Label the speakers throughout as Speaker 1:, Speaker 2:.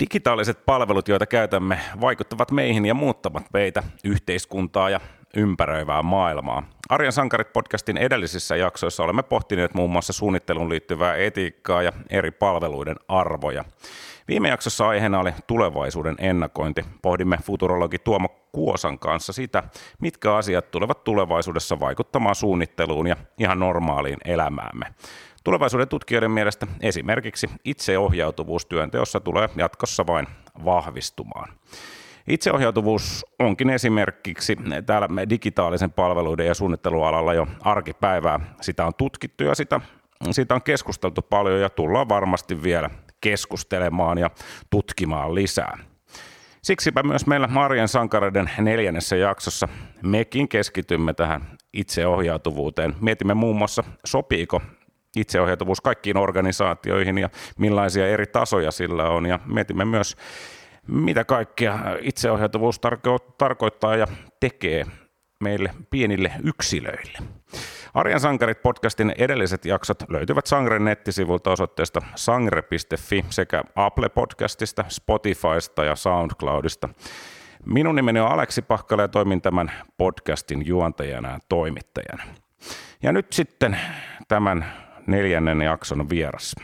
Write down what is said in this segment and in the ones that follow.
Speaker 1: Digitaaliset palvelut, joita käytämme, vaikuttavat meihin ja muuttavat meitä, yhteiskuntaa ja ympäröivää maailmaa. Arjen sankarit podcastin edellisissä jaksoissa olemme pohtineet muun muassa suunnitteluun liittyvää etiikkaa ja eri palveluiden arvoja. Viime jaksossa aiheena oli tulevaisuuden ennakointi. Pohdimme futurologi Tuomo Kuosan kanssa sitä, mitkä asiat tulevat tulevaisuudessa vaikuttamaan suunnitteluun ja ihan normaaliin elämäämme. Tulevaisuuden tutkijoiden mielestä esimerkiksi itseohjautuvuus työnteossa tulee jatkossa vain vahvistumaan. Itseohjautuvuus onkin esimerkiksi täällä digitaalisen palveluiden ja suunnittelualalla jo arkipäivää. Sitä on tutkittu ja sitä, siitä on keskusteltu paljon ja tullaan varmasti vielä keskustelemaan ja tutkimaan lisää. Siksipä myös meillä Marjan sankareiden neljännessä jaksossa mekin keskitymme tähän itseohjautuvuuteen. Mietimme muun muassa, sopiiko itseohjautuvuus kaikkiin organisaatioihin ja millaisia eri tasoja sillä on. Ja mietimme myös, mitä kaikkea itseohjautuvuus tarko- tarkoittaa ja tekee meille pienille yksilöille. Arjan sankarit podcastin edelliset jaksot löytyvät Sangren nettisivulta osoitteesta sangre.fi sekä Apple Podcastista, Spotifysta ja SoundCloudista. Minun nimeni on Aleksi Pahkala ja toimin tämän podcastin juontajana ja toimittajana. Ja nyt sitten tämän neljännen jakson vieras.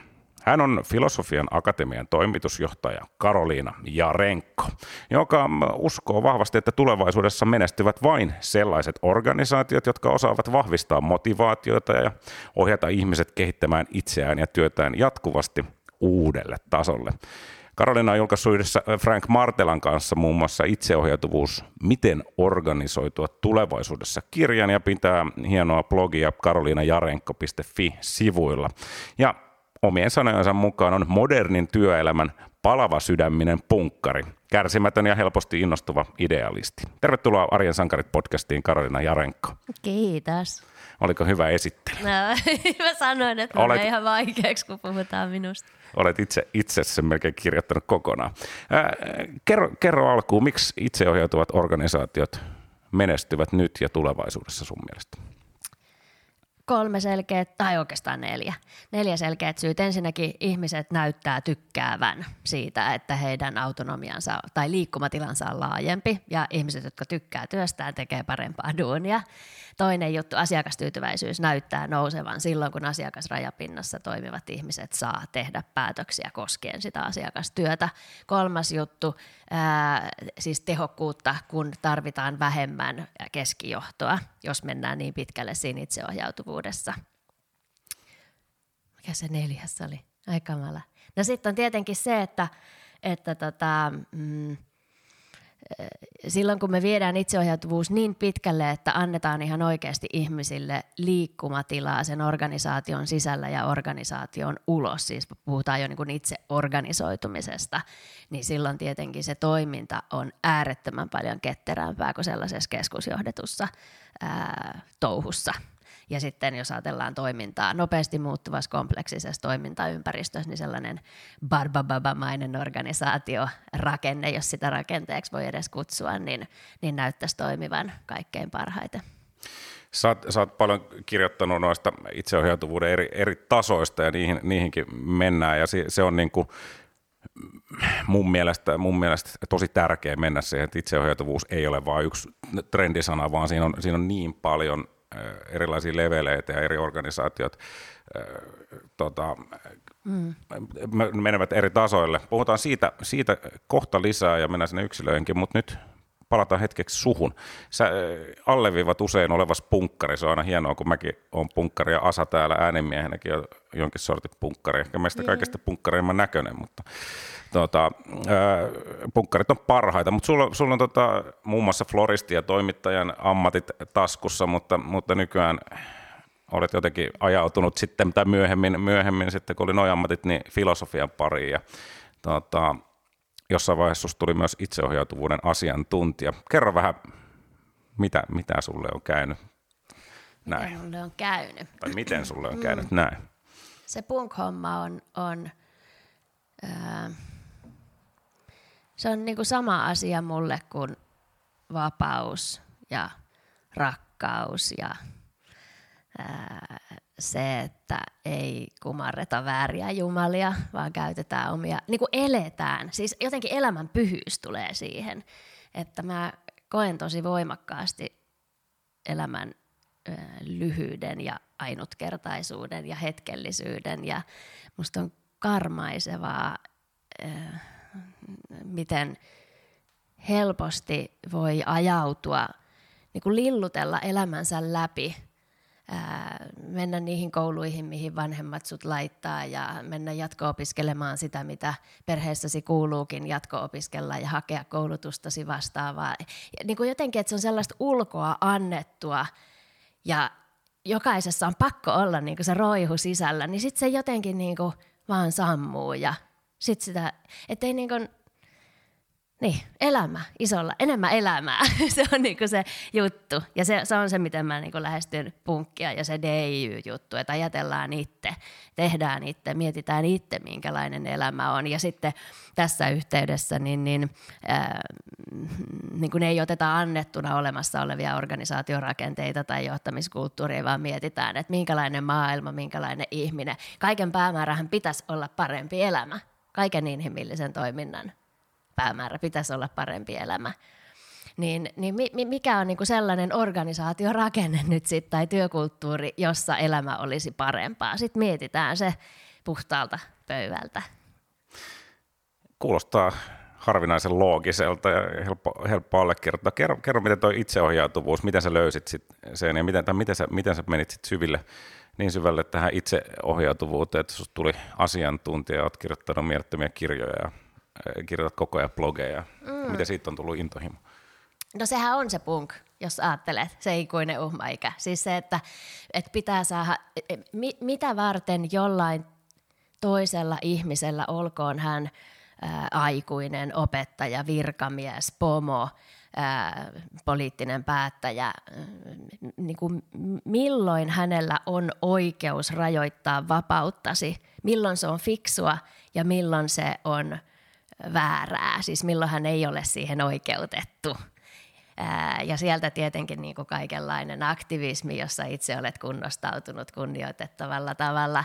Speaker 1: Hän on Filosofian Akatemian toimitusjohtaja Karoliina Jarenko, joka uskoo vahvasti, että tulevaisuudessa menestyvät vain sellaiset organisaatiot, jotka osaavat vahvistaa motivaatioita ja ohjata ihmiset kehittämään itseään ja työtään jatkuvasti uudelle tasolle. Karolina on julkaissut yhdessä Frank Martelan kanssa muun muassa itseohjautuvuus, miten organisoitua tulevaisuudessa kirjan ja pitää hienoa blogia karoliinajarenko.fi-sivuilla. Ja omien sanojensa mukaan on modernin työelämän palava sydäminen punkkari, kärsimätön ja helposti innostuva idealisti. Tervetuloa Arjen sankarit podcastiin Karolina Jarenko.
Speaker 2: Kiitos.
Speaker 1: Oliko hyvä esittely?
Speaker 2: No, mä sanoin, että Olet... ihan vaikeaksi, kun puhutaan minusta.
Speaker 1: Olet itse, itse sen melkein kirjoittanut kokonaan. Ää, kerro, kerro alkuun, miksi itseohjautuvat organisaatiot menestyvät nyt ja tulevaisuudessa sun mielestä?
Speaker 2: kolme selkeää, tai oikeastaan neljä. Neljä selkeät syyt. Ensinnäkin ihmiset näyttää tykkäävän siitä, että heidän autonomiansa tai liikkumatilansa on laajempi ja ihmiset, jotka tykkää työstään, tekee parempaa duunia. Toinen juttu, asiakastyytyväisyys näyttää nousevan silloin, kun asiakasrajapinnassa toimivat ihmiset saa tehdä päätöksiä koskien sitä asiakastyötä. Kolmas juttu, ää, siis tehokkuutta, kun tarvitaan vähemmän keskijohtoa, jos mennään niin pitkälle siinä itseohjautuvuudessa. Mikä se neljäs oli? Aikamalla. No sitten on tietenkin se, että, että tota, mm, silloin kun me viedään itseohjautuvuus niin pitkälle, että annetaan ihan oikeasti ihmisille liikkumatilaa sen organisaation sisällä ja organisaation ulos, siis puhutaan jo niin kuin itse organisoitumisesta, niin silloin tietenkin se toiminta on äärettömän paljon ketterämpää kuin sellaisessa keskusjohdetussa ää, touhussa. Ja sitten jos ajatellaan toimintaa nopeasti muuttuvassa kompleksisessa toimintaympäristössä, niin sellainen barbababamainen organisaatio, rakenne, jos sitä rakenteeksi voi edes kutsua, niin, niin näyttäisi toimivan kaikkein parhaiten.
Speaker 1: Sä oot, sä oot paljon kirjoittanut noista itseohjautuvuuden eri, eri tasoista ja niihin, niihinkin mennään ja se, se on niin kuin mun mielestä, mun mielestä tosi tärkeä mennä siihen, että itseohjautuvuus ei ole vain yksi trendisana, vaan siinä on, siinä on niin paljon erilaisia leveleitä ja eri organisaatiot tota, mm. menevät eri tasoille. Puhutaan siitä, siitä kohta lisää ja mennään sinne yksilöihinkin, mutta nyt palataan hetkeksi suhun. Sä alleviivat usein olevas punkkari, se on aina hienoa, kun mäkin olen punkkari ja Asa täällä äänimiehenäkin on jonkin sortin punkkari. Ehkä meistä kaikista punkkareimman näköinen, mutta tota, punkkarit on parhaita, mutta sulla, sulla on tota, muun muassa floristi ja toimittajan ammatit taskussa, mutta, mutta nykyään olet jotenkin ajautunut sitten, tai myöhemmin, myöhemmin sitten kun oli noin ammatit, niin filosofian pariin. Ja, tota, jossain vaiheessa tuli myös itseohjautuvuuden asiantuntija. Kerro vähän, mitä, mitä sulle on käynyt näin.
Speaker 2: Mitä sulle on käynyt?
Speaker 1: Tai miten sulle on käynyt mm. näin?
Speaker 2: Se punk-homma on, on ää, se on niinku sama asia mulle kuin vapaus ja rakkaus ja ää, se, että ei kumarreta vääriä jumalia, vaan käytetään omia, niin kuin eletään. Siis jotenkin elämän pyhyys tulee siihen, että mä koen tosi voimakkaasti elämän ö, lyhyyden ja ainutkertaisuuden ja hetkellisyyden ja musta on karmaisevaa, ö, miten helposti voi ajautua, niin kuin lillutella elämänsä läpi – mennä niihin kouluihin, mihin vanhemmat sut laittaa ja mennä jatko-opiskelemaan sitä, mitä perheessäsi kuuluukin jatko-opiskella ja hakea koulutustasi vastaavaa. Ja niin kuin jotenkin, että se on sellaista ulkoa annettua ja jokaisessa on pakko olla niin kuin se roihu sisällä, niin sitten se jotenkin niin kuin vaan sammuu ja sitten sitä, ettei niin kuin niin, elämä isolla, enemmän elämää. se on niinku se juttu. Ja se, se on se, miten mä niinku lähestyn punkkia ja se DIY-juttu, että ajatellaan itse, tehdään itse, mietitään itse, minkälainen elämä on. Ja sitten tässä yhteydessä niin, niin, äh, niin kun ei oteta annettuna olemassa olevia organisaatiorakenteita tai johtamiskulttuuria, vaan mietitään, että minkälainen maailma, minkälainen ihminen. Kaiken päämäärähän pitäisi olla parempi elämä, kaiken inhimillisen toiminnan päämäärä, pitäisi olla parempi elämä. Niin, niin mikä on niin kuin sellainen organisaatiorakenne nyt sitten tai työkulttuuri, jossa elämä olisi parempaa? Sitten mietitään se puhtaalta pöydältä.
Speaker 1: Kuulostaa harvinaisen loogiselta ja helppo, helppo allekirjoittaa. Kerro, kerro, miten tuo itseohjautuvuus, miten sä löysit sit sen ja miten, tai miten, sä, miten sä menit sit syville, niin syvälle tähän itseohjautuvuuteen, että sinusta tuli asiantuntija, olet kirjoittanut mielettömiä kirjoja ja kirjoitat koko ajan blogeja. Mm. Miten siitä on tullut intohimo?
Speaker 2: No sehän on se punk, jos ajattelet, se ikuinen uhmaikä. Siis se, että, että pitää saada, e, e, mi, mitä varten jollain toisella ihmisellä, olkoon hän ää, aikuinen, opettaja, virkamies, pomo, ää, poliittinen päättäjä, ää, niin kuin milloin hänellä on oikeus rajoittaa vapauttasi, milloin se on fiksua ja milloin se on väärää, siis milloin hän ei ole siihen oikeutettu. Ja sieltä tietenkin niin kuin kaikenlainen aktivismi, jossa itse olet kunnostautunut kunnioitettavalla tavalla,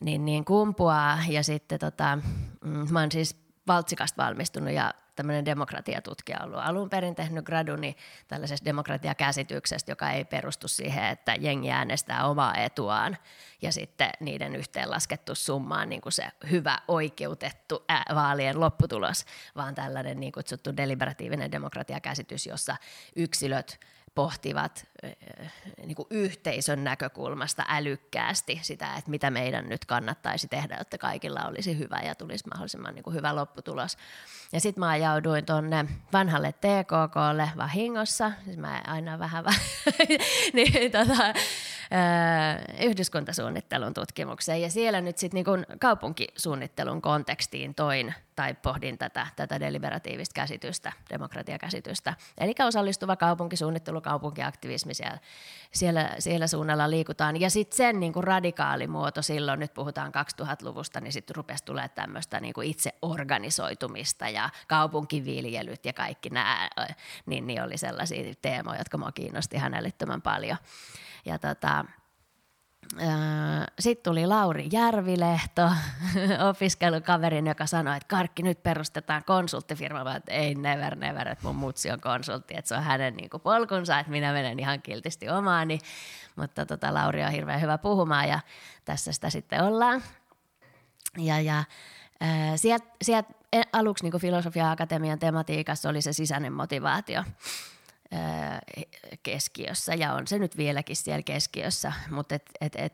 Speaker 2: niin, niin kumpuaa. Ja sitten tota, mm, mä oon siis Valtsikasta valmistunut ja tämmöinen demokratiatutkija ollut alun perin tehnyt graduni tällaisesta demokratiakäsityksestä, joka ei perustu siihen, että jengi äänestää omaa etuaan ja sitten niiden yhteenlaskettu summa on niin kuin se hyvä oikeutettu ää, vaalien lopputulos, vaan tällainen niin kutsuttu deliberatiivinen demokratiakäsitys, jossa yksilöt pohtivat niin kuin yhteisön näkökulmasta älykkäästi sitä, että mitä meidän nyt kannattaisi tehdä, jotta kaikilla olisi hyvä ja tulisi mahdollisimman niin kuin hyvä lopputulos. Ja sitten mä ajauduin tuonne vanhalle TKKlle vahingossa, siis mä aina vähän, niin, tota, yhdyskuntasuunnittelun tutkimukseen ja siellä nyt sitten niin kaupunkisuunnittelun kontekstiin toin tai pohdin tätä, tätä deliberatiivista käsitystä, demokratiakäsitystä. Eli osallistuva kaupunkisuunnittelu, kaupunkiaktivismi siellä, siellä, siellä suunnalla liikutaan. Ja sitten sen niin kuin radikaali muoto silloin, nyt puhutaan 2000-luvusta, niin sitten rupesi tulemaan tämmöistä niin kuin itseorganisoitumista ja kaupunkiviljelyt ja kaikki nämä, niin, niin oli sellaisia teemoja, jotka minua kiinnosti hänellittömän paljon. Ja tota, sitten tuli Lauri Järvilehto, opiskelukaverin, joka sanoi, että Karkki, nyt perustetaan konsulttifirma. Mä että ei never, never, että mun mutsi on konsultti, että se on hänen niin kuin polkunsa, että minä menen ihan kiltisti omaani. Mutta tota, Lauri on hirveän hyvä puhumaan ja tässä sitä sitten ollaan. Ja, ja sieltä sielt aluksi niin filosofia-akatemian tematiikassa oli se sisäinen motivaatio keskiössä ja on se nyt vieläkin siellä keskiössä, mutta et, et, et,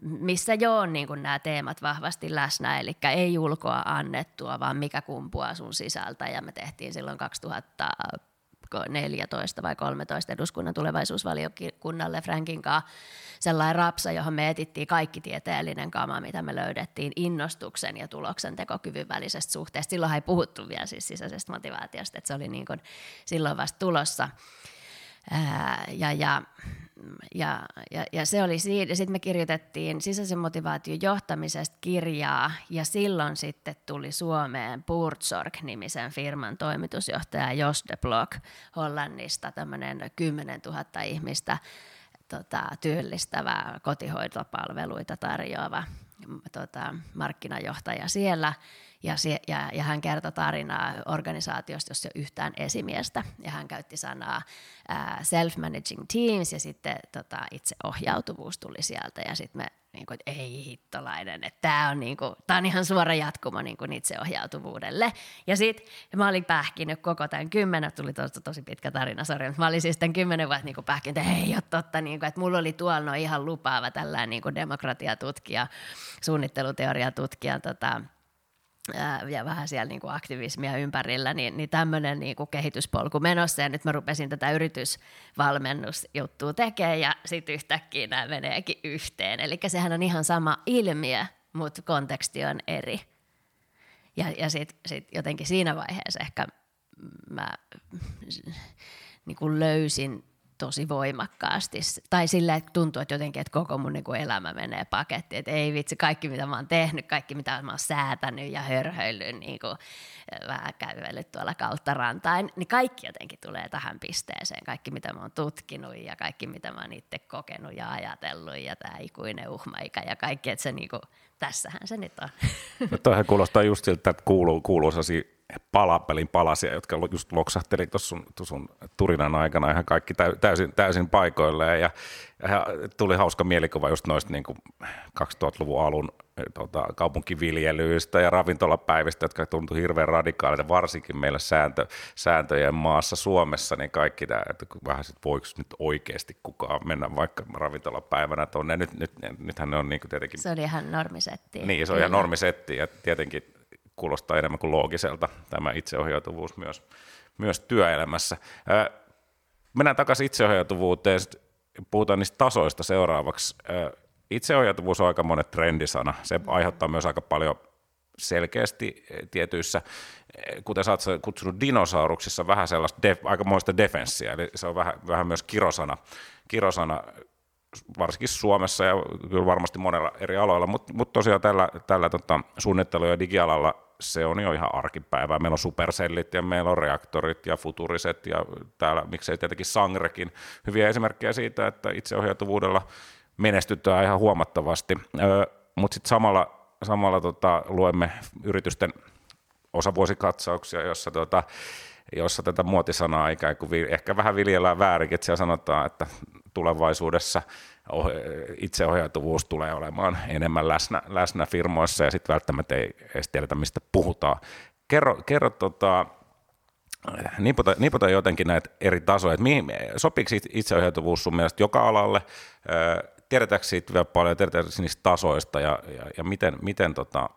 Speaker 2: missä jo on niin nämä teemat vahvasti läsnä, eli ei ulkoa annettua, vaan mikä kumpuaa sun sisältä ja me tehtiin silloin 2000 14 vai 13 eduskunnan tulevaisuusvaliokunnalle Frankin kanssa sellainen rapsa, johon me etittiin kaikki tieteellinen kama, mitä me löydettiin innostuksen ja tuloksen tekokyvyn välisestä suhteesta. Silloin ei puhuttu vielä siis sisäisestä motivaatiosta, että se oli niin kuin silloin vasta tulossa. Ää, ja, ja, ja, ja, ja se oli siinä. Sitten me kirjoitettiin sisäisen motivaation johtamisesta kirjaa ja silloin sitten tuli Suomeen Puurtsorg-nimisen firman toimitusjohtaja Jos de Blok Hollannista, tämmöinen 10 000 ihmistä tota, työllistävä kotihoitopalveluita tarjoava tota, markkinajohtaja siellä. Ja, ja, ja hän kertoi tarinaa organisaatiosta, jossa ei yhtään esimiestä. Ja hän käytti sanaa self-managing teams ja sitten tota, itseohjautuvuus tuli sieltä. Ja sitten me niin kuin, että ei hittolainen, että tämä on, niin kuin, on ihan suora jatkumo niin kuin itseohjautuvuudelle. Ja sitten mä olin pähkinyt koko tämän kymmenen, tuli tosi, tosi pitkä tarina, sori, mutta mä olin siis tämän kymmenen vuotta niin pähkinyt, että ei ole totta, niin kuin, että mulla oli tuolla no ihan lupaava tällainen niin kuin demokratiatutkija, suunnitteluteoriatutkija, tota, ja vähän siellä niin kuin aktivismia ympärillä, niin, niin tämmöinen niin kuin kehityspolku menossa. Ja nyt mä rupesin tätä yritysvalmennusjuttua tekemään ja sitten yhtäkkiä nämä meneekin yhteen. Eli sehän on ihan sama ilmiö, mutta konteksti on eri. Ja, ja sitten sit jotenkin siinä vaiheessa ehkä mä niin kuin löysin tosi voimakkaasti. Tai sillä, että tuntuu, että jotenkin, että koko mun niin kuin elämä menee pakettiin. Että ei vitsi, kaikki mitä mä oon tehnyt, kaikki mitä mä oon säätänyt ja hörhöillyt, niin kuin, vähän kävellyt tuolla kautta rantain, niin kaikki jotenkin tulee tähän pisteeseen. Kaikki mitä mä oon tutkinut ja kaikki mitä mä oon itse kokenut ja ajatellut ja tämä ikuinen uhmaika ja kaikki, että se niin kuin, tässähän se nyt on.
Speaker 1: No toihan kuulostaa just siltä, että kuuluu, kuuluu palapelin palasia, jotka just loksahteli tuossa sun, sun turinan aikana ihan kaikki täysin, täysin paikoilleen ja, tuli hauska mielikuva just noista niin kuin 2000-luvun alun tota, kaupunkiviljelyistä ja ravintolapäivistä, jotka tuntui hirveän radikaalille, varsinkin meillä sääntö, sääntöjen maassa Suomessa, niin kaikki tämä, että vähän sit voiko nyt oikeasti kukaan mennä vaikka ravintolapäivänä tuonne. Nyt, nyt, nythän ne on niin kuin tietenkin...
Speaker 2: Se oli ihan normisetti.
Speaker 1: Niin, se on ihan normisetti ja tietenkin kuulostaa enemmän kuin loogiselta tämä itseohjautuvuus myös, myös työelämässä. Mennään takaisin itseohjautuvuuteen, puhutaan niistä tasoista seuraavaksi. Itseohjautuvuus on aika monen trendisana. Se aiheuttaa myös aika paljon selkeästi tietyissä, kuten sä oot kutsunut dinosauruksissa, vähän sellaista def, aikamoista defenssiä, eli se on vähän, vähän myös kirosana, kirosana varsinkin Suomessa ja kyllä varmasti monella eri aloilla, mutta mut tosiaan tällä, tällä tota, suunnittelu- ja digialalla se on jo ihan arkipäivää. Meillä on supersellit ja meillä on reaktorit ja futuriset ja täällä miksei tietenkin Sangrekin. Hyviä esimerkkejä siitä, että itseohjautuvuudella menestytään ihan huomattavasti, mutta sitten samalla, samalla tota, luemme yritysten osavuosikatsauksia, jossa tota, jossa tätä muotisanaa ikään kuin ehkä vähän viljellään väärin, että siellä sanotaan, että tulevaisuudessa itseohjautuvuus tulee olemaan enemmän läsnä, läsnä firmoissa ja sitten välttämättä ei edes tiedetä, mistä puhutaan. Kerro, kerro tota, nipota, nipota jotenkin näitä eri tasoja, että mihin, sopiiko itseohjautuvuus sun mielestä joka alalle, tiedetäänkö siitä vielä paljon, tiedetäänkö niistä tasoista? Ja, ja, ja miten, miten tota,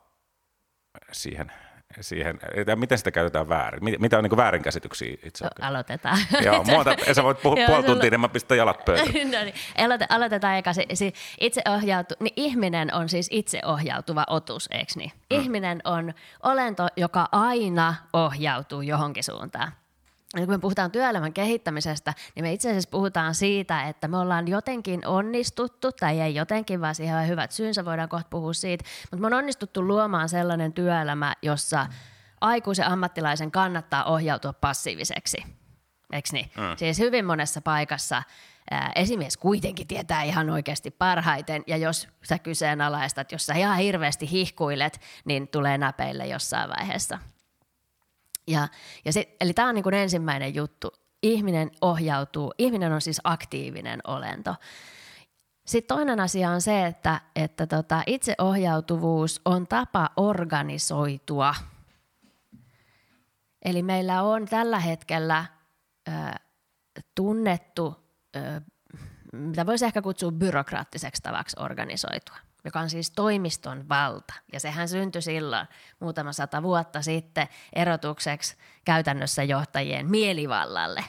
Speaker 1: siihen – siihen, että miten sitä käytetään väärin? Mitä on niin väärinkäsityksiä itse
Speaker 2: no, Aloitetaan.
Speaker 1: Joo, muuta, sä voit puhua puoli tuntia, niin mä pistän jalat pöytään.
Speaker 2: no niin, aloitetaan eka. Se, se itse ohjautu, niin ihminen on siis itseohjautuva otus, eikö niin? Mm. Ihminen on olento, joka aina ohjautuu johonkin suuntaan kun me puhutaan työelämän kehittämisestä, niin me itse asiassa puhutaan siitä, että me ollaan jotenkin onnistuttu, tai ei jotenkin, vaan siihen on hyvät syynsä, voidaan kohta puhua siitä, mutta me on onnistuttu luomaan sellainen työelämä, jossa aikuisen ammattilaisen kannattaa ohjautua passiiviseksi. Eikö niin? Mm. Siis hyvin monessa paikassa ää, esimies kuitenkin tietää ihan oikeasti parhaiten, ja jos sä kyseenalaistat, jos sä ihan hirveästi hihkuilet, niin tulee näpeille jossain vaiheessa – ja, ja se, eli tämä on niin ensimmäinen juttu. Ihminen ohjautuu, ihminen on siis aktiivinen olento. Sitten toinen asia on se, että, että tota, itseohjautuvuus on tapa organisoitua. Eli meillä on tällä hetkellä ö, tunnettu, ö, mitä voisi ehkä kutsua byrokraattiseksi tavaksi organisoitua joka on siis toimiston valta. Ja sehän syntyi silloin muutama sata vuotta sitten erotukseksi käytännössä johtajien mielivallalle.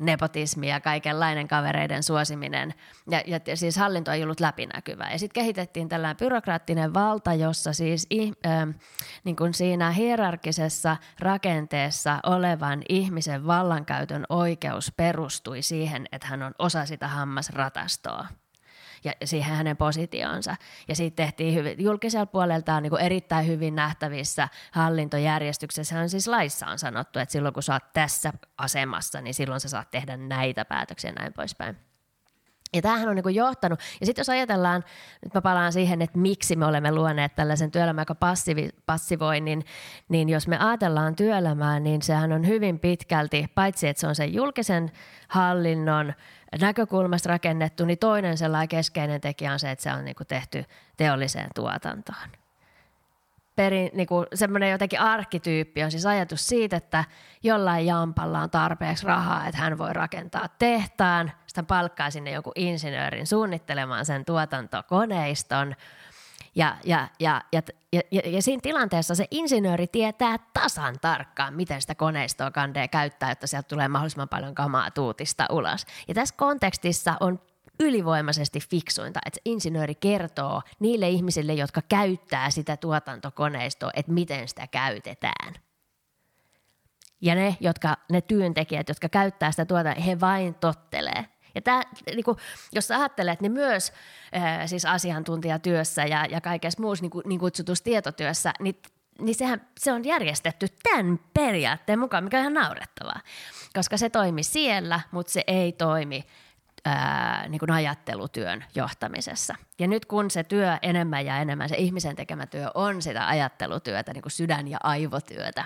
Speaker 2: nepotismi ja kaikenlainen kavereiden suosiminen. Ja, ja siis hallinto ei ollut läpinäkyvää. Ja sitten kehitettiin tällainen byrokraattinen valta, jossa siis äh, niin kuin siinä hierarkisessa rakenteessa olevan ihmisen vallankäytön oikeus perustui siihen, että hän on osa sitä hammasratastoa ja siihen hänen positioonsa. Ja siitä tehtiin hyvin, julkisella puolelta on niin erittäin hyvin nähtävissä hallintojärjestyksessä. On siis laissa on sanottu, että silloin kun sä oot tässä asemassa, niin silloin sä saat tehdä näitä päätöksiä ja näin poispäin. Ja tämähän on niin johtanut, ja sitten jos ajatellaan, nyt mä palaan siihen, että miksi me olemme luoneet tällaisen työelämän, joka passivi, passivoi, niin, niin jos me ajatellaan työelämää, niin sehän on hyvin pitkälti, paitsi että se on sen julkisen hallinnon näkökulmasta rakennettu, niin toinen sellainen keskeinen tekijä on se, että se on niin tehty teolliseen tuotantoon. Perin, niin kuin semmoinen jotenkin arkkityyppi on siis ajatus siitä, että jollain jampalla on tarpeeksi rahaa, että hän voi rakentaa tehtaan, sitten palkkaa sinne joku insinöörin suunnittelemaan sen tuotantokoneiston, ja, ja, ja, ja, ja, ja, ja siinä tilanteessa se insinööri tietää tasan tarkkaan, miten sitä koneistoa kandee käyttää, jotta sieltä tulee mahdollisimman paljon kamaa tuutista ulos. Ja tässä kontekstissa on ylivoimaisesti fiksuinta, että insinööri kertoo niille ihmisille, jotka käyttää sitä tuotantokoneistoa, että miten sitä käytetään. Ja ne, jotka, ne työntekijät, jotka käyttää sitä tuotantoa, he vain tottelee. Ja tämä, niin kuin, jos sä ajattelet, niin myös ää, siis asiantuntijatyössä ja, ja kaikessa muussa niin, niin kutsutussa tietotyössä, niin niin sehän, se on järjestetty tämän periaatteen mukaan, mikä on ihan naurettavaa. Koska se toimi siellä, mutta se ei toimi ää, niin kuin ajattelutyön johtamisessa. Ja nyt kun se työ enemmän ja enemmän, se ihmisen tekemä työ on sitä ajattelutyötä, niin kuin sydän- ja aivotyötä,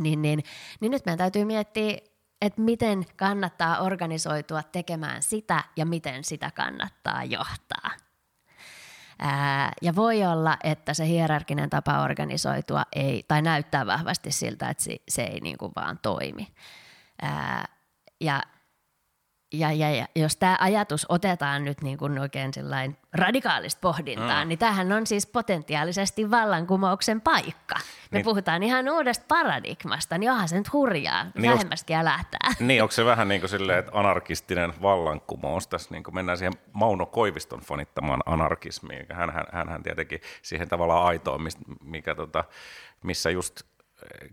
Speaker 2: niin, niin, niin nyt meidän täytyy miettiä, että miten kannattaa organisoitua tekemään sitä ja miten sitä kannattaa johtaa. Ää, ja voi olla, että se hierarkinen tapa organisoitua ei, tai näyttää vahvasti siltä, että se, se ei niin kuin vaan toimi. Ää, ja ja, ja, ja jos tämä ajatus otetaan nyt niin kuin oikein radikaalista pohdintaan, mm. niin tämähän on siis potentiaalisesti vallankumouksen paikka. Me niin. puhutaan ihan uudesta paradigmasta, niin onhan se nyt hurjaa, niin vähemmästäkin lähtää.
Speaker 1: Niin, onko se vähän niin kuin silleen, että anarkistinen vallankumous tässä, niin kuin mennään siihen Mauno Koiviston fanittamaan anarkismiin. Hän, hän, hänhän tietenkin siihen tavallaan aitoon, mikä, tota, missä just,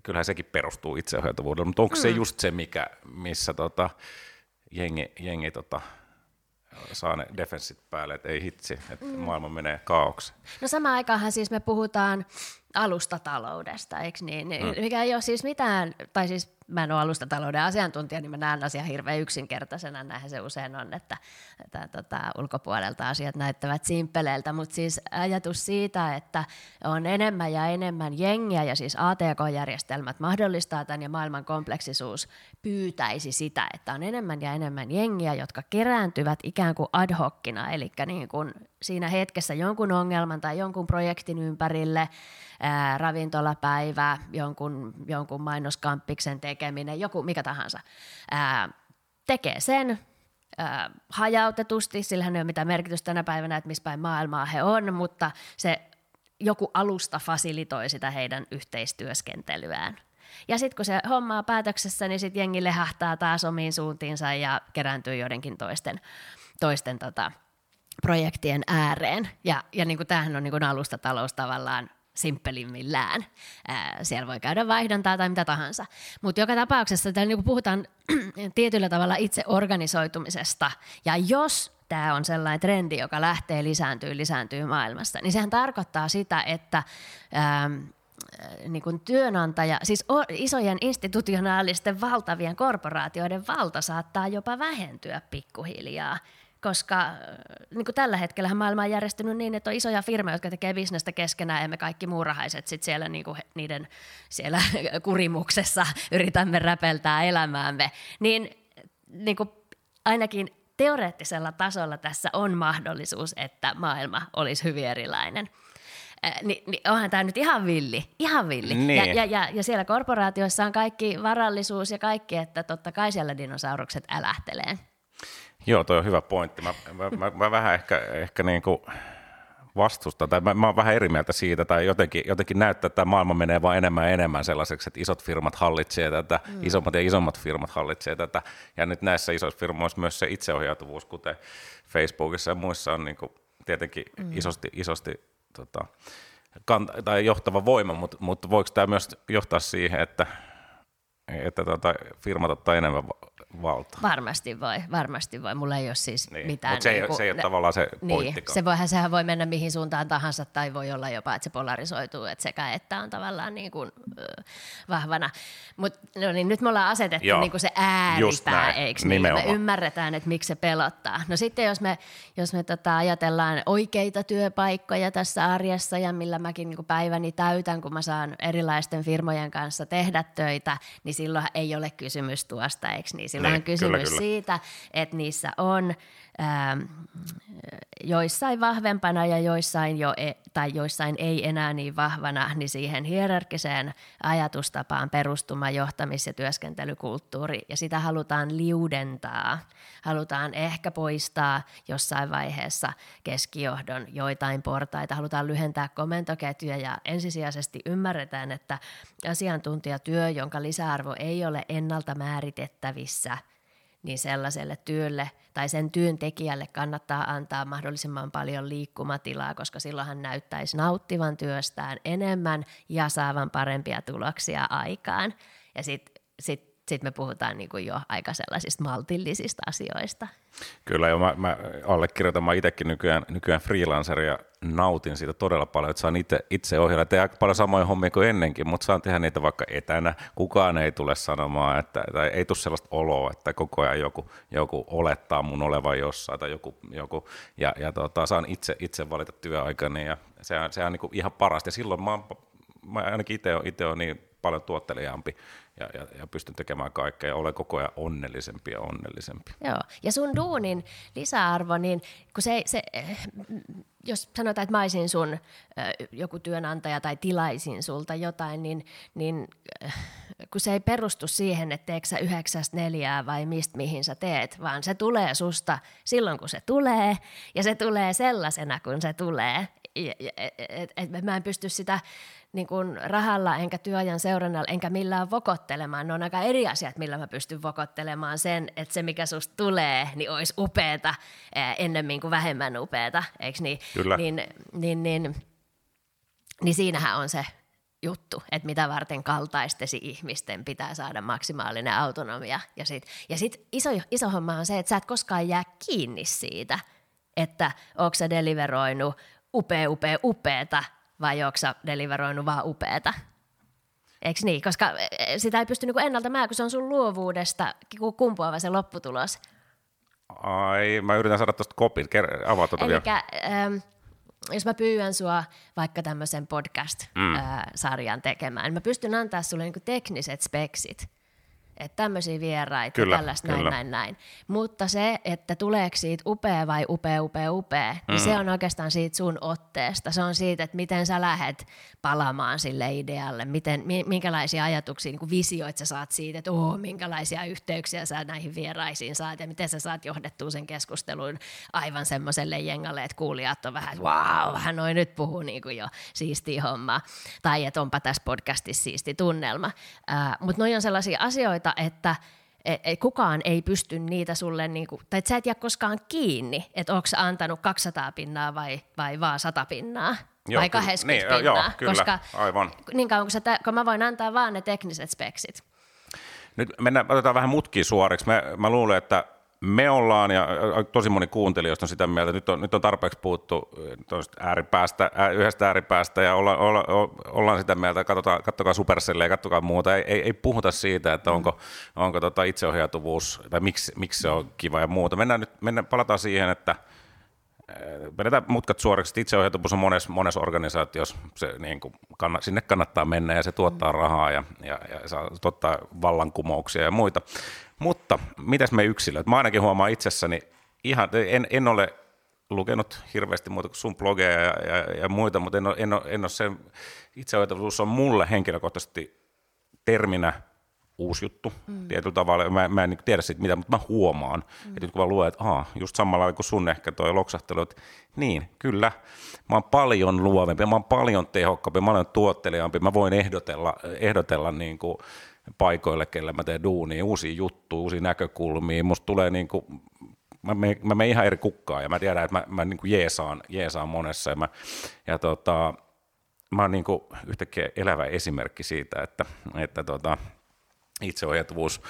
Speaker 1: kyllähän sekin perustuu itseohjautuvuudelle, mutta onko mm. se just se, mikä, missä tota, jengi, jengi tota, saa ne defenssit päälle, että ei hitsi, että mm. maailma menee kaaukseen.
Speaker 2: No samaan aikaanhan siis me puhutaan alustataloudesta, eikö niin? Mm. Mikä ei ole siis mitään, tai siis mä en ole alustatalouden asiantuntija, niin mä näen asian hirveän yksinkertaisena, näinhän se usein on, että, että tota, ulkopuolelta asiat näyttävät simppeleiltä, mutta siis ajatus siitä, että on enemmän ja enemmän jengiä ja siis ATK-järjestelmät mahdollistaa tämän ja maailman kompleksisuus pyytäisi sitä, että on enemmän ja enemmän jengiä, jotka kerääntyvät ikään kuin ad hocina, eli niin kuin siinä hetkessä jonkun ongelman tai jonkun projektin ympärille, ää, ravintolapäivä, jonkun, jonkun mainoskampiksen tekeminen, joku mikä tahansa, ää, tekee sen ää, hajautetusti, sillä ei ole mitään merkitystä tänä päivänä, että missä päin maailmaa he on, mutta se joku alusta fasilitoi sitä heidän yhteistyöskentelyään. Ja sitten kun se homma on päätöksessä, niin sitten jengi lehahtaa taas omiin suuntiinsa ja kerääntyy joidenkin toisten, toisten tota, projektien ääreen. Ja, ja niin kuin tämähän on niin kuin alustatalous tavallaan simppelimmillään. Ää, siellä voi käydä vaihdontaa tai mitä tahansa. Mutta joka tapauksessa täällä niin puhutaan tietyllä tavalla itse organisoitumisesta. Ja jos tämä on sellainen trendi, joka lähtee lisääntyy, lisääntyy maailmassa, niin sehän tarkoittaa sitä, että ää, niin kuin työnantaja, siis isojen institutionaalisten valtavien korporaatioiden valta saattaa jopa vähentyä pikkuhiljaa koska äh, niin kuin tällä hetkellä maailma on järjestynyt niin, että on isoja firmoja, jotka tekee bisnestä keskenään ja me kaikki muurahaiset sit siellä niin kuin niiden siellä kurimuksessa yritämme räpeltää elämäämme. Niin, niin kuin ainakin teoreettisella tasolla tässä on mahdollisuus, että maailma olisi hyvin erilainen. Äh, Ni, niin onhan tämä nyt ihan villi, ihan villi. Niin. Ja, ja, ja, ja siellä korporaatioissa on kaikki varallisuus ja kaikki, että totta kai siellä dinosaurukset älähtelee.
Speaker 1: Joo, toi on hyvä pointti. Mä, mä, mä, mä vähän ehkä, ehkä niin kuin vastustan, tai mä, mä oon vähän eri mieltä siitä, tai jotenkin, jotenkin näyttää, että tämä maailma menee vaan enemmän ja enemmän sellaiseksi, että isot firmat hallitsee tätä, mm. isommat ja isommat firmat hallitsee tätä, ja nyt näissä isoissa firmoissa myös se itseohjautuvuus, kuten Facebookissa ja muissa on niin kuin tietenkin mm. isosti, isosti tota, kant- tai johtava voima, mutta, mutta voiko tämä myös johtaa siihen, että, että tota, firmat ottaa enemmän valtaa.
Speaker 2: Varmasti voi, varmasti voi. Mulla ei ole siis
Speaker 1: Niin.
Speaker 2: mitään...
Speaker 1: Mutta se, ei,
Speaker 2: niinku-
Speaker 1: se ei ole tavallaan se
Speaker 2: Niin,
Speaker 1: pointtikaan.
Speaker 2: se voihan, sehän voi mennä mihin suuntaan tahansa tai voi olla jopa, että se polarisoituu, että sekä että on tavallaan niin kuin, ö, vahvana. Mutta no niin, nyt me ollaan asetettu
Speaker 1: Joo,
Speaker 2: niin kuin se ääripää, eikö niin? Me
Speaker 1: nimenomaan.
Speaker 2: ymmärretään, että miksi se pelottaa. No sitten jos me, jos me tota, ajatellaan oikeita työpaikkoja tässä arjessa ja millä mäkin niin kuin päiväni täytän, kun mä saan erilaisten firmojen kanssa tehdä töitä, niin silloin ei ole kysymys tuosta, eikö niin? Silloin
Speaker 1: Niin,
Speaker 2: on kysymys
Speaker 1: kyllä, kyllä.
Speaker 2: siitä, että niissä on ähm, joissain vahvempana ja joissain, jo e- tai joissain ei enää niin vahvana, niin siihen hierarkiseen ajatustapaan perustuma johtamis- ja työskentelykulttuuri, ja sitä halutaan liudentaa. Halutaan ehkä poistaa jossain vaiheessa keskijohdon joitain portaita, halutaan lyhentää komentoketjuja, ja ensisijaisesti ymmärretään, että asiantuntijatyö, jonka lisäarvo ei ole ennalta määritettävissä – niin sellaiselle työlle tai sen työntekijälle kannattaa antaa mahdollisimman paljon liikkumatilaa, koska silloin hän näyttäisi nauttivan työstään enemmän ja saavan parempia tuloksia aikaan. Ja sitten sit, sit me puhutaan niinku jo aika sellaisista maltillisista asioista.
Speaker 1: Kyllä, jo mä, mä allekirjoitan, mä itsekin nykyään, nykyään freelancer ja nautin siitä todella paljon, että saan itse, itse ohjella. Tehdä aika paljon samoja hommia kuin ennenkin, mutta saan tehdä niitä vaikka etänä. Kukaan ei tule sanomaan, että tai ei tule sellaista oloa, että koko ajan joku, joku olettaa mun olevan jossain tai joku, joku ja, ja tota, saan itse, itse valita työaikani ja se on, se on niin ihan parasta. Ja silloin mä, mä ainakin itse olen, niin paljon tuottelijaampi ja, ja, ja pystyn tekemään kaikkea ja olen koko ajan onnellisempi ja onnellisempi.
Speaker 2: Joo. Ja sun duunin lisäarvo, niin kun se, se, jos sanotaan, että mä olisin sun joku työnantaja tai tilaisin sulta jotain, niin, niin kun se ei perustu siihen, että teekö sä yhdeksästä neljää vai mistä mihin sä teet, vaan se tulee susta silloin, kun se tulee, ja se tulee sellaisena, kun se tulee. Ja- ja- Et, et mä en pysty sitä niin kuin rahalla, enkä työajan seurannalla, enkä millään vokottelemaan. Ne on aika eri asiat, millä mä pystyn vokottelemaan sen, että se, mikä susta tulee, niin olisi upeeta ennemmin kuin vähemmän upeeta, eikö niin?
Speaker 1: Kyllä.
Speaker 2: Niin, niin, niin, niin siinähän on se juttu, että mitä varten kaltaistesi ihmisten pitää saada maksimaalinen autonomia. Ja sitten ja sit iso, iso homma on se, että sä et koskaan jää kiinni siitä, että onko sä deliveroinut upea, upea, upeeta vai onko sä deliveroinut vaan upeeta. Eikö niin? Koska eh, sitä ei pysty niinku ennalta määrä, kun se on sun luovuudesta ku- kumpuava se lopputulos.
Speaker 1: Ai, mä yritän saada tuosta kopin. Ker- avaa tuota vielä.
Speaker 2: Eli ähm, jos mä pyydän sua vaikka tämmöisen podcast-sarjan tekemään, niin mä pystyn antaa sulle niinku tekniset speksit. Että tämmöisiä vieraita,
Speaker 1: Kyllä,
Speaker 2: tällaista näin,
Speaker 1: kyllä.
Speaker 2: näin, näin. Mutta se, että tuleeko siitä upea vai upea, upea, upea, niin se on oikeastaan siitä sun otteesta. Se on siitä, että miten sä lähdet palaamaan sille idealle, miten, mi- minkälaisia ajatuksia, niin kuin visioit sä saat siitä, että oh, minkälaisia yhteyksiä sä näihin vieraisiin saat ja miten sä saat johdettua sen keskustelun aivan semmoiselle jengalle, että kuulijat on vähän, että wow, hän noin nyt puhuu niin kuin jo siistiä hommaa. Tai että onpa tässä podcastissa siisti tunnelma. Uh, Mutta noi on sellaisia asioita, että e- e- kukaan ei pysty niitä sulle, niinku, tai että sä et jää koskaan kiinni, että onko antanut 200 pinnaa vai, vai vaan 100 pinnaa.
Speaker 1: Joo,
Speaker 2: vai
Speaker 1: kyllä.
Speaker 2: 80
Speaker 1: Niin, joo,
Speaker 2: pinnaa,
Speaker 1: kyllä,
Speaker 2: koska
Speaker 1: aivan.
Speaker 2: niin kauan kun, sä kun mä voin antaa vaan ne tekniset speksit.
Speaker 1: Nyt mennään, otetaan vähän mutkia suoriksi. Mä, mä luulen, että me ollaan, ja tosi moni kuuntelijoista on sitä mieltä, että nyt on, nyt on tarpeeksi puhuttu tuosta ääripäästä, ää, yhdestä ääripäästä, ja olla, olla, ollaan sitä mieltä, että katsotaan, katsokaa Supercellia ja katsokaa muuta. Ei, ei, ei puhuta siitä, että onko, onko tota itseohjautuvuus, tai miksi, miksi se on kiva ja muuta. Mennään nyt, mennään, palataan siihen, että vedetään mutkat suoriksi, itseohjautuvuus on monessa, monessa organisaatiossa, se, niin kuin, kanna, sinne kannattaa mennä ja se tuottaa rahaa ja, ja, ja saa tuottaa vallankumouksia ja muita. Mutta mitäs me yksilöt? Mä ainakin huomaan itsessäni, ihan, en, en ole lukenut hirveästi muuta kuin sun blogeja ja, ja, ja muita, mutta en ole, en ole, en ole sen, itseohjautuvuus on mulle henkilökohtaisesti terminä uusi juttu mm. tietyllä tavalla. Mä, mä en niin tiedä siitä mitä, mutta mä huomaan, mm. että nyt kun mä luen, että aha, just samalla kuin sun ehkä toi loksahtelu, että niin, kyllä, mä oon paljon luovempi, mä oon paljon tehokkaampi, mä olen tuottelijampi, mä voin ehdotella, ehdotella niin kuin paikoille, kelle mä teen duunia, uusia juttuja, uusia näkökulmia, musta tulee niin kuin, mä menen, mä menen ihan eri kukkaan ja mä tiedän, että mä, mä niin kuin jeesaan, jeesaan monessa. Ja, mä, ja tota, mä oon niin kuin yhtäkkiä elävä esimerkki siitä, että, että tota, itseohjautuvuus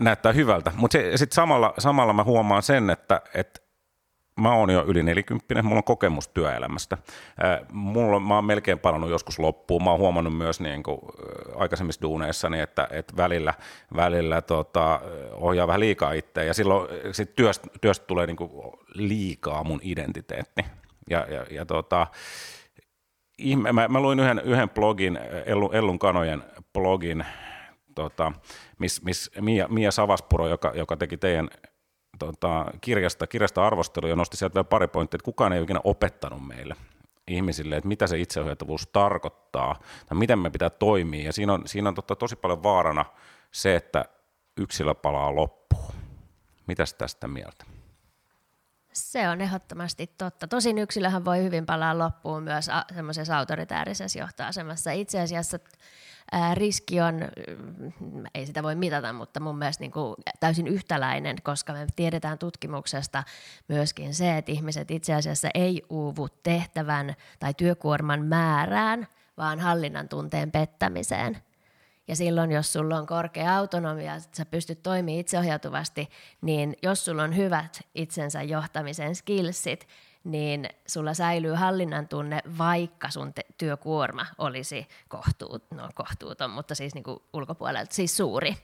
Speaker 1: näyttää hyvältä. Mutta sitten samalla, samalla mä huomaan sen, että, että mä oon jo yli nelikymppinen, mulla on kokemus työelämästä. Mulla, mä oon melkein palannut joskus loppuun. Mä oon huomannut myös niin kuin, aikaisemmissa duuneissani, että, että välillä, välillä tota, ohjaa vähän liikaa itseä ja silloin sit työstä, työstä tulee niin kuin liikaa mun identiteetti. Ja, ja, ja tota, ihme, mä, mä luin yhden, yhden blogin, Ellun, Ellun Kanojen blogin, tota, missä miss Mia, Mia Savaspuro, joka, joka teki teidän tota, kirjasta, kirjasta arvostelu ja nosti sieltä vielä pari pointtia, että kukaan ei ikinä opettanut meille ihmisille, että mitä se itseohjautuvuus tarkoittaa tai miten me pitää toimia. Ja siinä on, siinä on tota, tosi paljon vaarana se, että yksilö palaa loppuun. Mitäs tästä mieltä?
Speaker 2: Se on ehdottomasti totta. Tosin yksilöhän voi hyvin palaa loppuun myös semmoisessa autoritäärisessä johtoasemassa. Itse asiassa ää, riski on, mm, ei sitä voi mitata, mutta mun mielestä niin kuin täysin yhtäläinen, koska me tiedetään tutkimuksesta myöskin se, että ihmiset itse asiassa ei uuvu tehtävän tai työkuorman määrään, vaan hallinnan tunteen pettämiseen. Ja silloin, jos sulla on korkea autonomia, että sä pystyt toimimaan itseohjautuvasti, niin jos sulla on hyvät itsensä johtamisen skillsit, niin sulla säilyy hallinnan tunne, vaikka sun te- työkuorma olisi kohtuut, no, kohtuuton, mutta siis niin kuin ulkopuolelta siis suuri.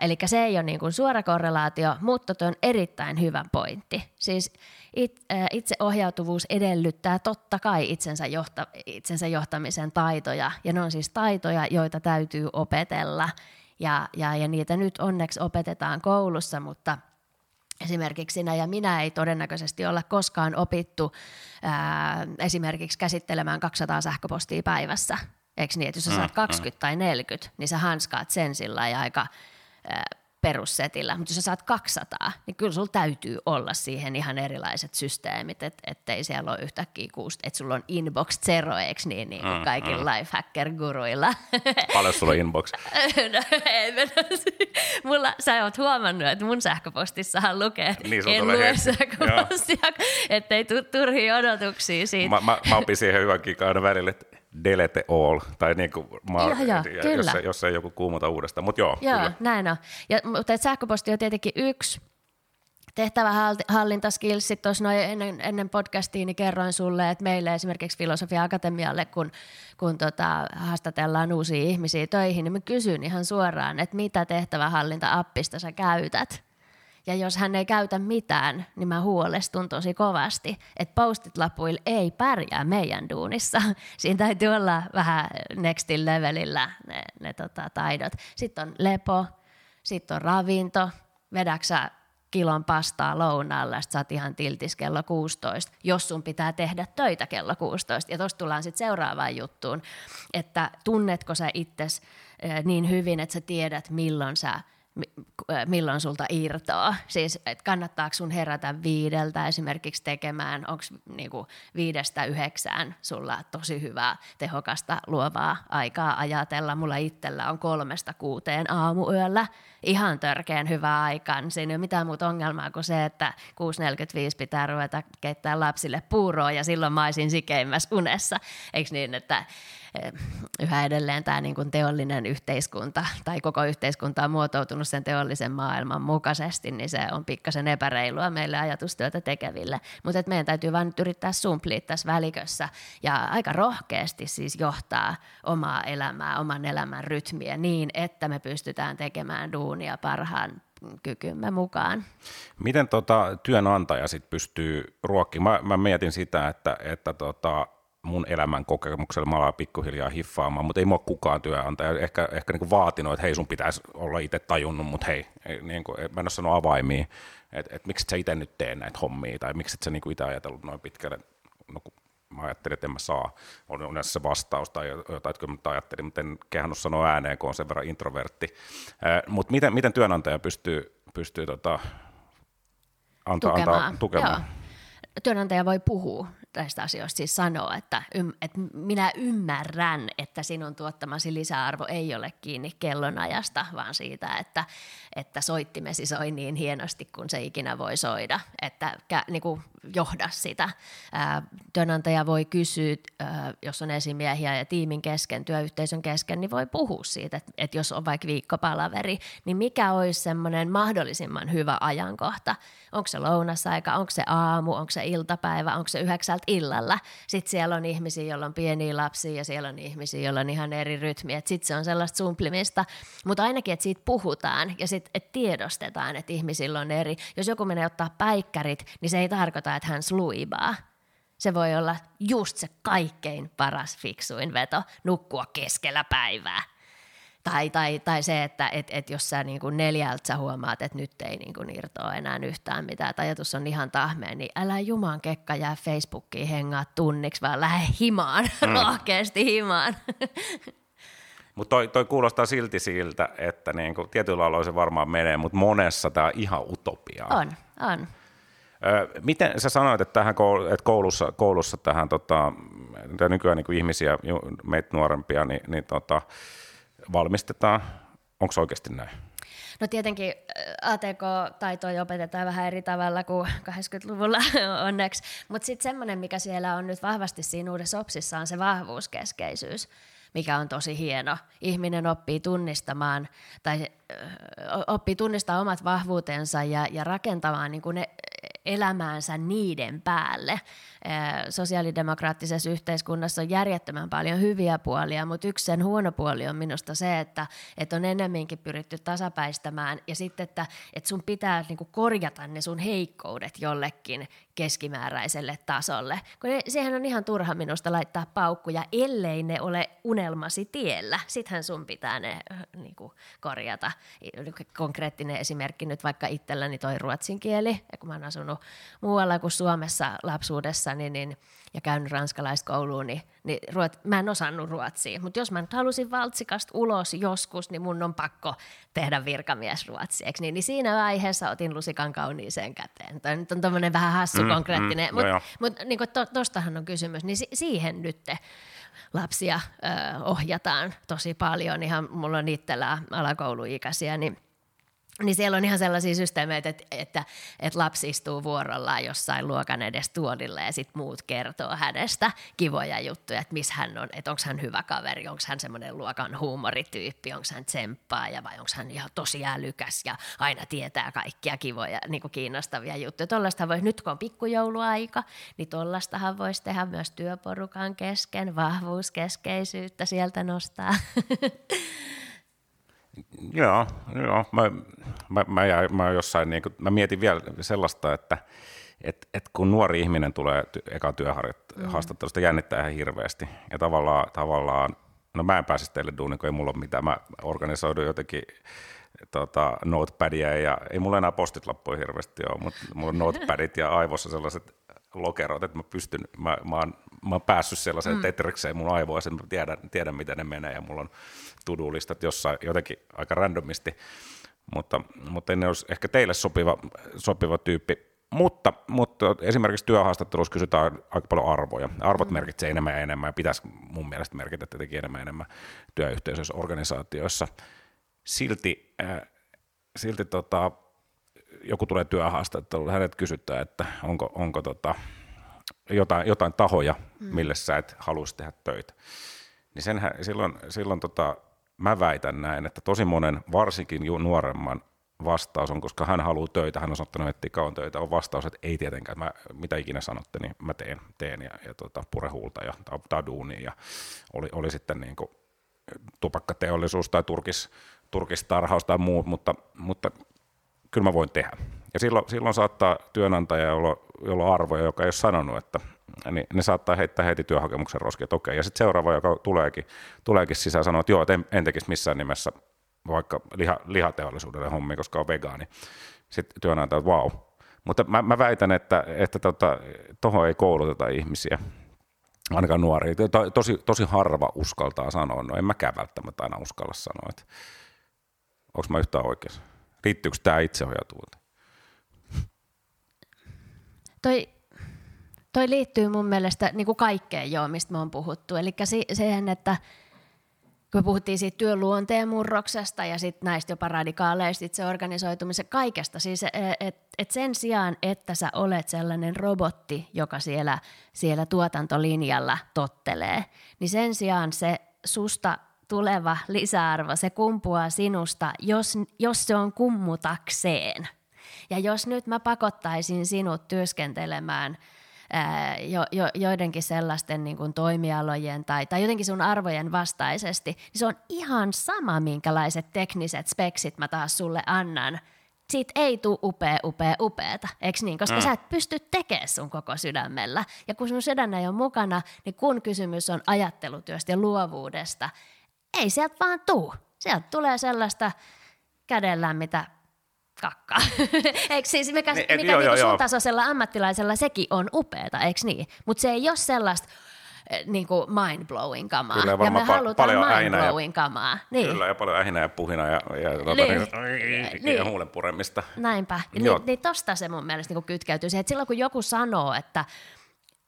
Speaker 2: Eli se ei ole niin kuin suora korrelaatio, mutta tuo on erittäin hyvä pointti. Siis it, ää, itseohjautuvuus edellyttää totta kai itsensä, johta, itsensä johtamisen taitoja, ja ne on siis taitoja, joita täytyy opetella, ja, ja, ja niitä nyt onneksi opetetaan koulussa, mutta – esimerkiksi sinä ja minä ei todennäköisesti olla koskaan opittu ää, esimerkiksi käsittelemään 200 sähköpostia päivässä. Eikö niin, että jos sä saat 20 mm, tai 40, niin sä hanskaat sen sillä aika perussetillä, mutta jos sä saat 200, niin kyllä sulla täytyy olla siihen ihan erilaiset systeemit, et, ettei siellä ole yhtäkkiä kuusi, että sulla on inbox zero, eikö niin, niin kuin mm, kaikilla mm. lifehacker-guruilla.
Speaker 1: Paljon sulla on inbox?
Speaker 2: no, ei Mulla, sä oot huomannut, että mun sähköpostissahan lukee, että niin, en lue sähköpostia, ettei tule turhia odotuksia siitä.
Speaker 1: Mä, mä, mä opin siihen hyvän kikaan välillä, että delete all, tai niin kuin ma- joo, ja jos, ei, jos ei joku kuumota uudestaan, mutta joo.
Speaker 2: Joo, kyllä. näin on. Ja, mutta sähköposti on tietenkin yksi tehtävähallintaskillsit. Tuossa noin ennen, ennen podcastia niin kerroin sulle, että meille esimerkiksi Filosofia Akatemialle, kun, kun tota, haastatellaan uusia ihmisiä töihin, niin mä kysyn ihan suoraan, että mitä tehtävähallinta-appista sä käytät – ja jos hän ei käytä mitään, niin mä huolestun tosi kovasti, että postit-lapuilla ei pärjää meidän duunissa. Siinä täytyy olla vähän nextin levelillä ne, ne tota, taidot. Sitten on lepo, sitten on ravinto, vedäksä kilon pastaa lounaalle, sitten sä oot ihan tiltis kello 16, jos sun pitää tehdä töitä kello 16. Ja tuosta tullaan sitten seuraavaan juttuun, että tunnetko sä itses eh, niin hyvin, että sä tiedät milloin sä milloin sulta irtoaa. Siis, että kannattaako sun herätä viideltä esimerkiksi tekemään, onko niinku viidestä yhdeksään sulla tosi hyvää, tehokasta, luovaa aikaa ajatella. Mulla itsellä on kolmesta kuuteen aamuyöllä ihan törkeän hyvää aikaa. Niin siinä ei ole mitään muuta ongelmaa kuin se, että 6.45 pitää ruveta keittää lapsille puuroa ja silloin mä olisin sikeimmässä unessa. Eikö niin, että yhä edelleen tämä niin kuin teollinen yhteiskunta tai koko yhteiskunta on muotoutunut sen teollisen maailman mukaisesti, niin se on pikkasen epäreilua meille ajatustyötä tekeville. Mutta meidän täytyy vain yrittää sumplia tässä välikössä ja aika rohkeasti siis johtaa omaa elämää, oman elämän rytmiä niin, että me pystytään tekemään duunia parhaan kykymme mukaan.
Speaker 1: Miten tota, työnantaja sit pystyy ruokkimaan? Mä, mä mietin sitä, että, että tota, mun elämän kokemuksella mä alan pikkuhiljaa hiffaamaan, mutta ei mua kukaan työnantaja ehkä, ehkä niin vaatinut, että hei sun pitäisi olla itse tajunnut, mutta hei, ei, niin kuin, mä en ole sanonut avaimia, että et, miksi et sä itse nyt tee näitä hommia, tai miksi et sä niin itse ajatellut noin pitkälle, no, kun mä ajattelin, että en mä saa, on yleensä se vastaus tai jotain, että mä ajattelin, mutta en kehannut sanoa ääneen, kun on sen verran introvertti. Mutta miten, miten työnantaja pystyy, pystyy tota,
Speaker 2: anta, tukemaan. Antaa, tukemaan? Joo työnantaja voi puhua. Näistä asioista siis sanoo, että, ym, että minä ymmärrän, että sinun tuottamasi lisäarvo ei ole kiinni kellonajasta, vaan siitä, että, että soittimesi soi niin hienosti kuin se ikinä voi soida, että niin kuin johda sitä. Työnantaja voi kysyä, jos on esimiehiä ja tiimin kesken, työyhteisön kesken, niin voi puhua siitä, että, että jos on vaikka viikkopalaveri, niin mikä olisi semmoinen mahdollisimman hyvä ajankohta. Onko se lounasaika, onko se aamu, onko se iltapäivä, onko se yhdeksältä illalla. Sitten siellä on ihmisiä, joilla on pieniä lapsia ja siellä on ihmisiä, joilla on ihan eri rytmi. Sitten se on sellaista sumplimista, mutta ainakin, että siitä puhutaan ja sitten että tiedostetaan, että ihmisillä on eri. Jos joku menee ottaa päikkärit, niin se ei tarkoita, että hän sluibaa. Se voi olla just se kaikkein paras fiksuin veto, nukkua keskellä päivää. Tai, tai, tai se, että et, et jos sä niin kuin neljältä sä huomaat, että nyt ei niin kuin irtoa enää yhtään mitään, että ajatus on ihan tahmeen, niin älä jumaan kekka jää Facebookiin hengaa tunniksi, vaan lähde himaan, mm. rohkeasti himaan.
Speaker 1: Mutta toi, toi, kuulostaa silti siltä, että niinku, tietyllä aloilla se varmaan menee, mutta monessa tämä on ihan utopia.
Speaker 2: On, on.
Speaker 1: Ö, miten sä sanoit, että, tähän koulu, että koulussa, koulussa tähän tota, nykyään niin ihmisiä, meitä nuorempia, niin, niin tota, valmistetaan. Onko se oikeasti näin?
Speaker 2: No tietenkin ATK-taitoja opetetaan vähän eri tavalla kuin 80-luvulla onneksi, mutta sitten semmoinen, mikä siellä on nyt vahvasti siinä uudessa opsissa, on se vahvuuskeskeisyys mikä on tosi hieno. Ihminen oppii tunnistamaan tai oppii tunnistamaan omat vahvuutensa ja, ja rakentamaan niin kuin ne elämäänsä niiden päälle. Sosiaalidemokraattisessa yhteiskunnassa on järjettömän paljon hyviä puolia, mutta yksi sen huono puoli on minusta se, että, että on enemminkin pyritty tasapäistämään ja sitten, että, että sun pitää niin kuin korjata ne sun heikkoudet jollekin keskimääräiselle tasolle. Kun sehän on ihan turha minusta laittaa paukkuja, ellei ne ole unelmasi tiellä. Sittenhän sun pitää ne niin kuin, korjata. Konkreettinen esimerkki nyt vaikka itselläni toi ruotsin kieli, ja kun mä oon asunut muualla kuin Suomessa lapsuudessa, niin ja käynyt ranskalaiskouluun, niin, niin ruot, mä en osannut ruotsia. Mutta jos mä nyt halusin valtsikasta ulos joskus, niin mun on pakko tehdä virkamies ruotsiksi. Niin, niin siinä vaiheessa otin lusikan kauniiseen käteen. Tämä nyt on tämmöinen vähän hassu mm, konkreettinen, mm, mutta mut, niin to, tostahan on kysymys. Niin si, siihen nyt lapsia ö, ohjataan tosi paljon. Ihan mulla on itsellä alakouluikäisiä, niin – niin siellä on ihan sellaisia systeemeitä, että, että, että lapsi istuu vuorollaan jossain luokan edes tuolilla ja sitten muut kertoo hänestä kivoja juttuja, että missä hän on, että onko hän hyvä kaveri, onko hän semmoinen luokan huumorityyppi, onko hän tsemppaaja vai onko hän ihan tosi älykäs ja aina tietää kaikkia kivoja, niin kuin kiinnostavia juttuja. Tollaista voi, nyt kun on pikkujouluaika, niin tollastahan voisi tehdä myös työporukan kesken, vahvuuskeskeisyyttä sieltä nostaa.
Speaker 1: Joo, joo. Mä, mä, mä, mä, jossain, niin kuin, mä mietin vielä sellaista, että et, et kun nuori ihminen tulee ty- eka työhaastattelusta, mm. jännittää ihan hirveästi. Ja tavallaan, tavallaan no mä en pääse teille duuniin, kun ei mulla ole mitään. Mä organisoidun jotenkin tota, notepadia ja ei mulla enää postit loppuja hirveästi ole, mutta mulla on notepadit ja aivossa sellaiset lokerot, että mä pystyn, mä, mä, oon, mä oon päässyt sellaiseen mm. tetrikseen mun että mä tiedän, tiedän, miten ne menee ja mulla on to-do-listat jossain jotenkin aika randomisti, mutta, mutta en olisi ehkä teille sopiva, sopiva tyyppi. Mutta, mutta esimerkiksi työhaastattelussa kysytään aika paljon arvoja. Arvot mm. merkitsee enemmän ja enemmän ja pitäisi mun mielestä merkitä tietenkin enemmän ja enemmän työyhteisöissä, organisaatioissa. Silti, äh, silti tota, joku tulee työhaastatteluun, hänet kysytään, että onko, onko tota, jotain, jotain tahoja, mm. mille sä et haluaisi tehdä töitä. Niin senhän, silloin, silloin tota, mä väitän näin, että tosi monen, varsinkin nuoremman vastaus on, koska hän haluaa töitä, hän on sanottanut, että kauan töitä, on vastaus, että ei tietenkään, mä, mitä ikinä sanotte, niin mä teen, teen ja, ja tota, purehuulta ja taduuni ja oli, oli sitten niin kuin tupakkateollisuus tai turkis, turkistarhaus tai muut, mutta, mutta kyllä mä voin tehdä. Ja silloin, silloin saattaa työnantaja, jolla, jolla on arvoja, joka ei ole sanonut, että niin ne saattaa heittää heti työhakemuksen roskiin, että okei. Ja sitten seuraava, joka tuleekin, tuleekin sisään, sanoo, että joo, että en, en tekisi missään nimessä vaikka liha, lihateollisuudelle hommi, koska on vegaani. Sitten työnantaja, että vau. Mutta mä, mä väitän, että, että tota, tuohon ei kouluteta ihmisiä, ainakaan nuoria. Tosi, tosi harva uskaltaa sanoa, no en mäkään välttämättä aina uskalla sanoa, että onko mä yhtään oikeassa. Riittyykö tämä itseohjautuvuuteen?
Speaker 2: Toi toi liittyy mun mielestä niin kuin kaikkeen joo, mistä me on puhuttu. Eli siihen, että kun me puhuttiin siitä työn luonteen murroksesta ja sitten näistä jopa radikaaleista itse organisoitumisen kaikesta, siis että et, et sen sijaan, että sä olet sellainen robotti, joka siellä, siellä tuotantolinjalla tottelee, niin sen sijaan se susta tuleva lisäarvo, se kumpuaa sinusta, jos, jos se on kummutakseen. Ja jos nyt mä pakottaisin sinut työskentelemään – jo, jo, joidenkin sellaisten niin kuin toimialojen tai, tai jotenkin sun arvojen vastaisesti, niin se on ihan sama, minkälaiset tekniset speksit mä taas sulle annan. Siitä ei tule upea, upea, upeeta, eikö niin? Koska mm. sä et pysty tekemään sun koko sydämellä. Ja kun sun sydän ei ole mukana, niin kun kysymys on ajattelutyöstä ja luovuudesta, ei sieltä vaan tuu. Sieltä tulee sellaista kädellä, mitä kakkaa. eikö siis, mikä, niin, et, mikä joo, niin joo, sun joo. tasoisella ammattilaisella sekin on upeeta, eikö niin? Mutta se ei ole sellaista eh, niin kuin mind-blowing kamaa. Kyllä, ja me halutaan mind-blowing ja, kamaa. Niin.
Speaker 1: Kyllä, ja paljon ähinää ja puhina ja, ja, tuota, niin. niin, niin. ja huulen puremista.
Speaker 2: Näinpä. Niin, niin tosta se mun mielestä niin kytkeytyy siihen, että silloin kun joku sanoo, että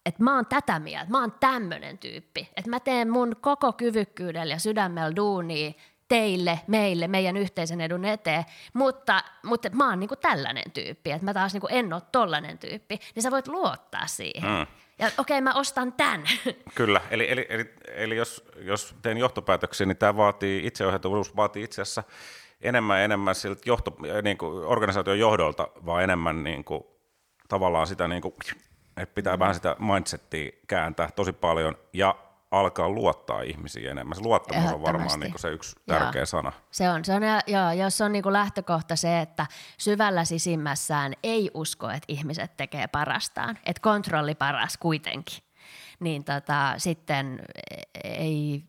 Speaker 2: että mä oon tätä mieltä, mä oon tämmöinen tyyppi, että mä teen mun koko kyvykkyydellä ja sydämellä duunia teille, meille, meidän yhteisen edun eteen, mutta, mutta mä oon niinku tällainen tyyppi, että mä taas niinku en ole tollainen tyyppi, niin sä voit luottaa siihen. Mm. Ja okei, okay, mä ostan tämän.
Speaker 1: Kyllä, eli, eli, eli, eli jos, jos teen johtopäätöksiä, niin tämä vaatii, itseohjautuvuus vaatii itse asiassa enemmän ja enemmän siltä johto, niin kuin organisaation johdolta, vaan enemmän niin kuin, tavallaan sitä, niin kuin, että pitää mm. vähän sitä mindsettiä kääntää tosi paljon ja alkaa luottaa ihmisiin enemmän. Se luottamus on varmaan niin se yksi tärkeä joo. sana.
Speaker 2: Se on, se on joo, jos on niin lähtökohta se, että syvällä sisimmässään ei usko, että ihmiset tekee parastaan, että kontrolli paras kuitenkin, niin tota, sitten ei,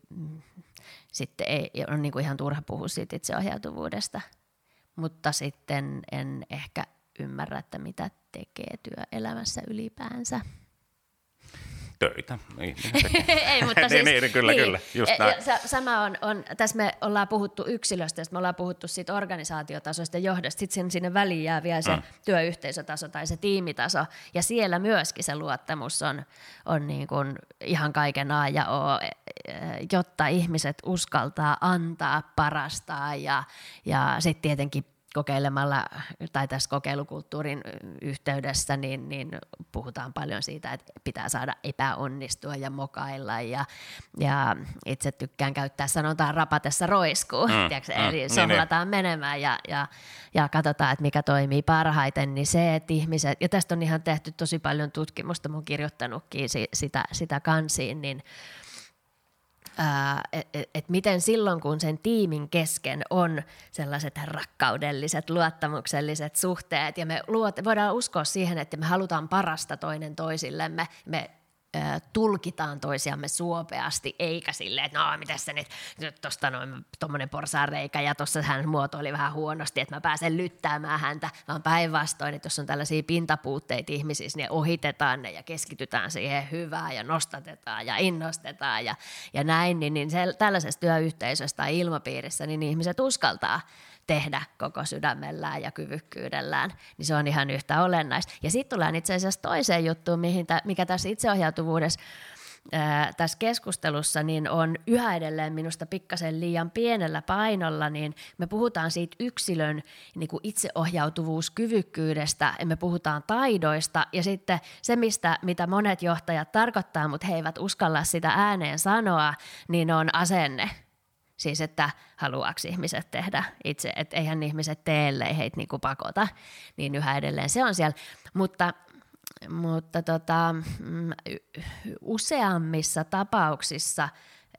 Speaker 2: sitten ei, on niin kuin ihan turha puhua siitä itseohjautuvuudesta. Mutta sitten en ehkä ymmärrä, että mitä tekee työelämässä ylipäänsä
Speaker 1: töitä.
Speaker 2: Ei, mutta siis,
Speaker 1: niin, niin, kyllä, niin. kyllä, just e, näin.
Speaker 2: Ja, sama on, on, tässä me ollaan puhuttu yksilöstä, me ollaan puhuttu siitä organisaatiotasosta ja johdosta, sitten sinne väliin jää vielä se mm. työyhteisötaso tai se tiimitaso, ja siellä myöskin se luottamus on, on niin kuin ihan kaiken A ja O, e, e, jotta ihmiset uskaltaa antaa, parastaa ja, ja sitten tietenkin kokeilemalla tai tässä kokeilukulttuurin yhteydessä, niin, niin puhutaan paljon siitä, että pitää saada epäonnistua ja mokailla ja, ja itse tykkään käyttää sanotaan rapatessa roiskuu, mm, mm, eli sohlataan niin, niin. menemään ja, ja, ja katsotaan, että mikä toimii parhaiten, niin se, että ihmiset, ja tästä on ihan tehty tosi paljon tutkimusta, mä oon kirjoittanutkin sitä, sitä kansiin, niin että et, miten silloin, kun sen tiimin kesken on sellaiset rakkaudelliset, luottamukselliset suhteet, ja me luot, voidaan uskoa siihen, että me halutaan parasta toinen toisillemme, me tulkitaan toisiamme suopeasti, eikä silleen, että no mitä se nyt, nyt tuosta noin tuommoinen porsaanreikä ja tuossa hän muotoili vähän huonosti, että mä pääsen lyttäämään häntä, vaan päinvastoin, että jos on tällaisia pintapuutteita ihmisissä, niin ohitetaan ne ja keskitytään siihen hyvään ja nostatetaan ja innostetaan ja, ja näin, niin, niin se, tällaisessa työyhteisössä tai ilmapiirissä niin ihmiset uskaltaa tehdä koko sydämellään ja kyvykkyydellään, niin se on ihan yhtä olennaista. Ja sitten tullaan itse asiassa toiseen juttuun, mihin tä, mikä tässä itseohjautuvuudessa ää, tässä keskustelussa niin on yhä edelleen minusta pikkasen liian pienellä painolla, niin me puhutaan siitä yksilön niin kuin itseohjautuvuuskyvykkyydestä, ja me puhutaan taidoista, ja sitten se, mistä, mitä monet johtajat tarkoittaa, mutta he eivät uskalla sitä ääneen sanoa, niin on asenne – Siis, että haluaako ihmiset tehdä itse, että eihän ihmiset tee, ellei heitä niinku pakota, niin yhä edelleen se on siellä. Mutta, mutta tota, mm, useammissa tapauksissa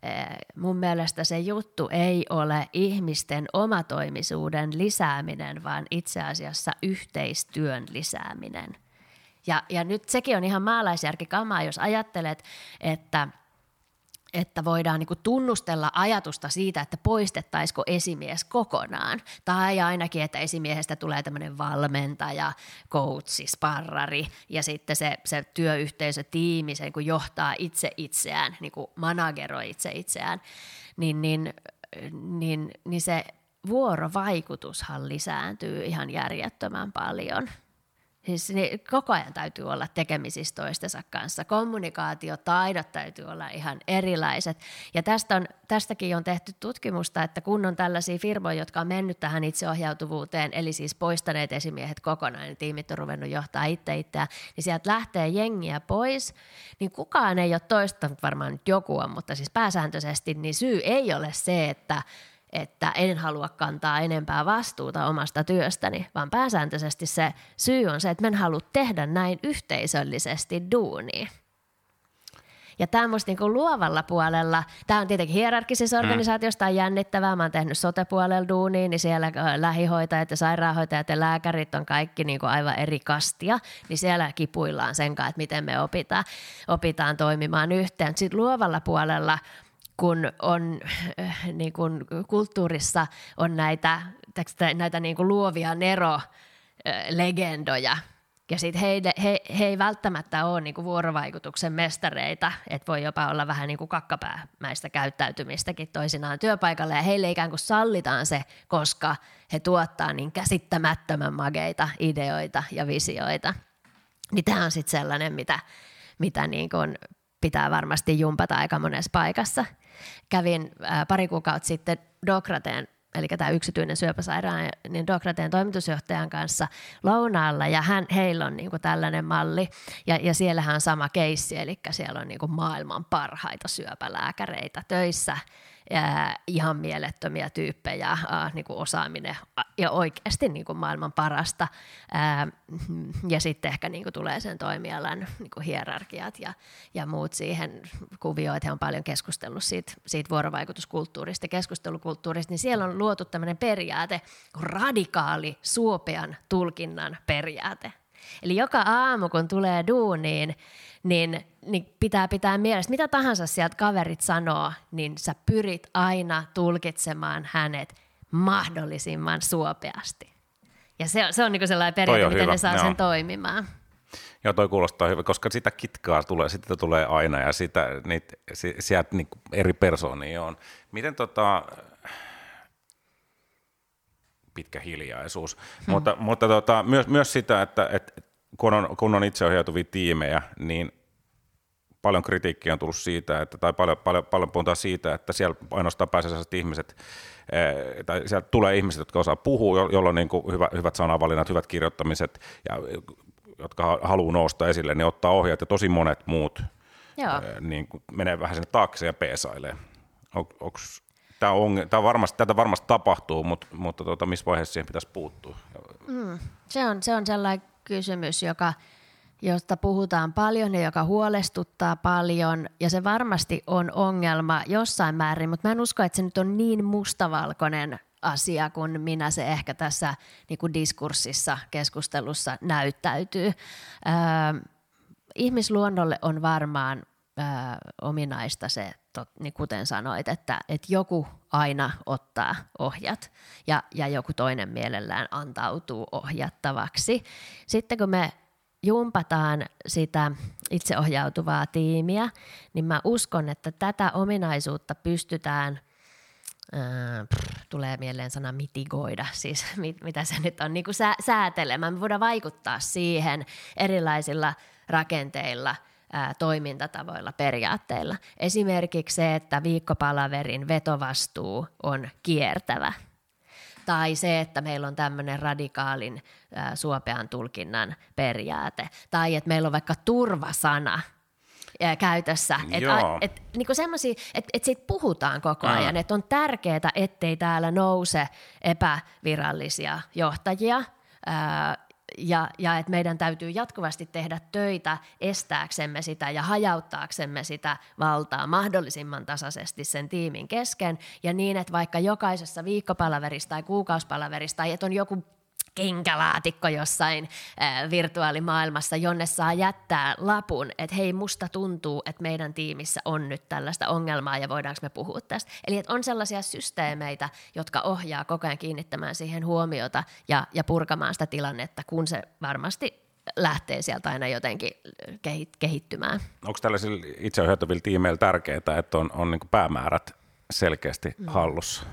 Speaker 2: eh, mun mielestä se juttu ei ole ihmisten omatoimisuuden lisääminen, vaan itse asiassa yhteistyön lisääminen. Ja, ja nyt sekin on ihan maalaisjärkikamaa, jos ajattelet, että – että voidaan niin tunnustella ajatusta siitä, että poistettaisiko esimies kokonaan. Tai ainakin, että esimiehestä tulee tämmöinen valmentaja, coachi, sparrari ja sitten se, se työyhteisö, tiimi, se niin johtaa itse itseään, niin manageroi itse itseään, niin, niin, niin, niin se vuorovaikutushan lisääntyy ihan järjettömän paljon – Siis niin koko ajan täytyy olla tekemisissä toistensa kanssa. Kommunikaatiotaidot täytyy olla ihan erilaiset. Ja tästä on, tästäkin on tehty tutkimusta, että kun on tällaisia firmoja, jotka on mennyt tähän itseohjautuvuuteen, eli siis poistaneet esimiehet kokonaan, niin tiimit on ruvennut johtaa itse itseään, niin sieltä lähtee jengiä pois, niin kukaan ei ole toistanut, varmaan nyt joku on, mutta siis pääsääntöisesti, niin syy ei ole se, että että en halua kantaa enempää vastuuta omasta työstäni, vaan pääsääntöisesti se syy on se, että en halua tehdä näin yhteisöllisesti duunia. Ja tämä musta niinku luovalla puolella, tämä on tietenkin hierarkisissa mm. organisaatioissa, on jännittävää. Mä oon tehnyt sote-puolella duunia, niin siellä lähihoitajat ja sairaanhoitajat ja lääkärit on kaikki niinku aivan eri kastia, niin siellä kipuillaan sen kanssa, että miten me opitaan, opitaan toimimaan yhteen. Sitten luovalla puolella kun on äh, niin kun kulttuurissa on näitä, näitä niin kuin luovia Nero-legendoja, ja sitten he, he, he ei välttämättä ole niinku vuorovaikutuksen mestareita, että voi jopa olla vähän niinku kakkapäämäistä käyttäytymistäkin toisinaan työpaikalla, ja heille ikään kuin sallitaan se, koska he tuottaa niin käsittämättömän mageita ideoita ja visioita. Niin tämä on sitten sellainen, mitä, mitä niin kuin pitää varmasti jumpata aika monessa paikassa. Kävin ää, pari kuukautta sitten Dokrateen eli tämä yksityinen syöpäsairaan, niin Dokrateen toimitusjohtajan kanssa lounaalla, ja hän, heillä on niin kuin tällainen malli, ja, ja siellähän on sama keissi, eli siellä on niin kuin maailman parhaita syöpälääkäreitä töissä, ää, ihan mielettömiä tyyppejä, ää, niin kuin osaaminen ja oikeasti niin kuin maailman parasta. Ää, ja sitten ehkä niin kuin tulee sen toimialan niin kuin hierarkiat ja, ja muut siihen kuvioon, että he on paljon keskustellut siitä, siitä vuorovaikutuskulttuurista keskustelukulttuurista, niin siellä on luotu tämmöinen periaate, radikaali suopean tulkinnan periaate. Eli joka aamu, kun tulee duuniin, niin, niin pitää pitää mielessä, mitä tahansa sieltä kaverit sanoo, niin sä pyrit aina tulkitsemaan hänet mahdollisimman suopeasti. Ja se, se on niin sellainen periaate, miten hyvä. ne saa Joo. sen toimimaan.
Speaker 1: Joo, toi kuulostaa hyvä, koska sitä kitkaa tulee, sitä tulee aina ja sitä, niitä, sieltä niin eri persoonia on. Miten tota, pitkä hiljaisuus, hmm. mutta, mutta tota, myös, myös sitä, että, että kun on, kun on itseohjautuvia tiimejä, niin paljon kritiikkiä on tullut siitä, että, tai paljon, paljon, paljon puhutaan siitä, että siellä ainoastaan pääsee sellaiset ihmiset, eh, tai sieltä tulee ihmiset, jotka osaa puhua, jolla on niin kuin hyvä, hyvät sanavalinnat, hyvät kirjoittamiset, ja jotka haluaa nousta esille, niin ottaa ohjat, ja tosi monet muut Joo. Eh, niin kuin menee vähän sinne taakse ja peesailee. On, onks, tämä on, tämä varmasti, tätä varmasti tapahtuu, mutta, mutta tuota, missä vaiheessa siihen pitäisi puuttua?
Speaker 2: Mm, se, on, se on sellainen kysymys, joka, josta puhutaan paljon ja joka huolestuttaa paljon. Ja se varmasti on ongelma jossain määrin, mutta mä en usko, että se nyt on niin mustavalkoinen asia, kun minä se ehkä tässä niin kuin diskurssissa, keskustelussa näyttäytyy. Ihmisluonnolle on varmaan ominaista se, tot, niin kuten sanoit, että, että joku aina ottaa ohjat ja, ja joku toinen mielellään antautuu ohjattavaksi. Sitten kun me jumpataan sitä itseohjautuvaa tiimiä, niin mä uskon, että tätä ominaisuutta pystytään pff, tulee mieleen sana mitigoida, siis mit, mitä se nyt on, niin kuin sä, säätelemään. Me voidaan vaikuttaa siihen erilaisilla rakenteilla, ää, toimintatavoilla, periaatteilla. Esimerkiksi se, että viikkopalaverin vetovastuu on kiertävä – tai se, että meillä on tämmöinen radikaalin ää, suopean tulkinnan periaate, tai että meillä on vaikka turvasana, käytössä. Että et, niinku et, et siitä puhutaan koko ajan, että on tärkeää, ettei täällä nouse epävirallisia johtajia, ää, ja, ja että meidän täytyy jatkuvasti tehdä töitä estääksemme sitä ja hajauttaaksemme sitä valtaa mahdollisimman tasaisesti sen tiimin kesken. Ja niin, että vaikka jokaisessa viikkopalaverissa tai kuukausipalaverissa tai että on joku kenkälaatikko jossain äh, virtuaalimaailmassa, jonne saa jättää lapun, että hei, musta tuntuu, että meidän tiimissä on nyt tällaista ongelmaa ja voidaanko me puhua tästä. Eli että on sellaisia systeemeitä, jotka ohjaa koko ajan kiinnittämään siihen huomiota ja, ja purkamaan sitä tilannetta, kun se varmasti lähtee sieltä aina jotenkin kehittymään.
Speaker 1: Onko tällaisilla itseohjautuvilla tiimeillä tärkeää, että on, on niin päämäärät selkeästi mm. hallussa?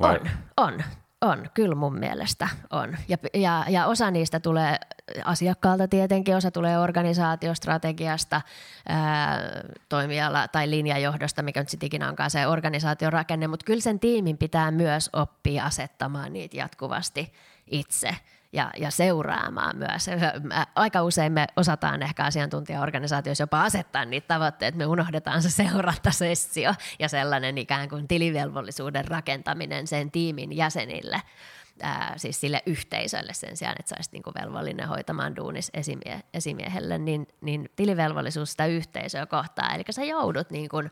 Speaker 2: Vai? On, on. On, kyllä mun mielestä on. Ja, ja, ja osa niistä tulee asiakkaalta tietenkin, osa tulee organisaatiostrategiasta, ää, toimiala tai linjajohdosta, mikä nyt sitten ikinä onkaan se organisaation rakenne, mutta kyllä sen tiimin pitää myös oppia asettamaan niitä jatkuvasti itse ja, ja seuraamaan myös. Aika usein me osataan ehkä asiantuntijaorganisaatioissa jopa asettaa niitä tavoitteita, me unohdetaan se seurantasessio ja sellainen ikään kuin tilivelvollisuuden rakentaminen sen tiimin jäsenille. Ää, siis sille yhteisölle sen sijaan, että sä olisit niin velvollinen hoitamaan duunis esimie- esimiehelle, niin, niin tilivelvollisuus sitä yhteisöä kohtaa. Eli sä joudut niin kuin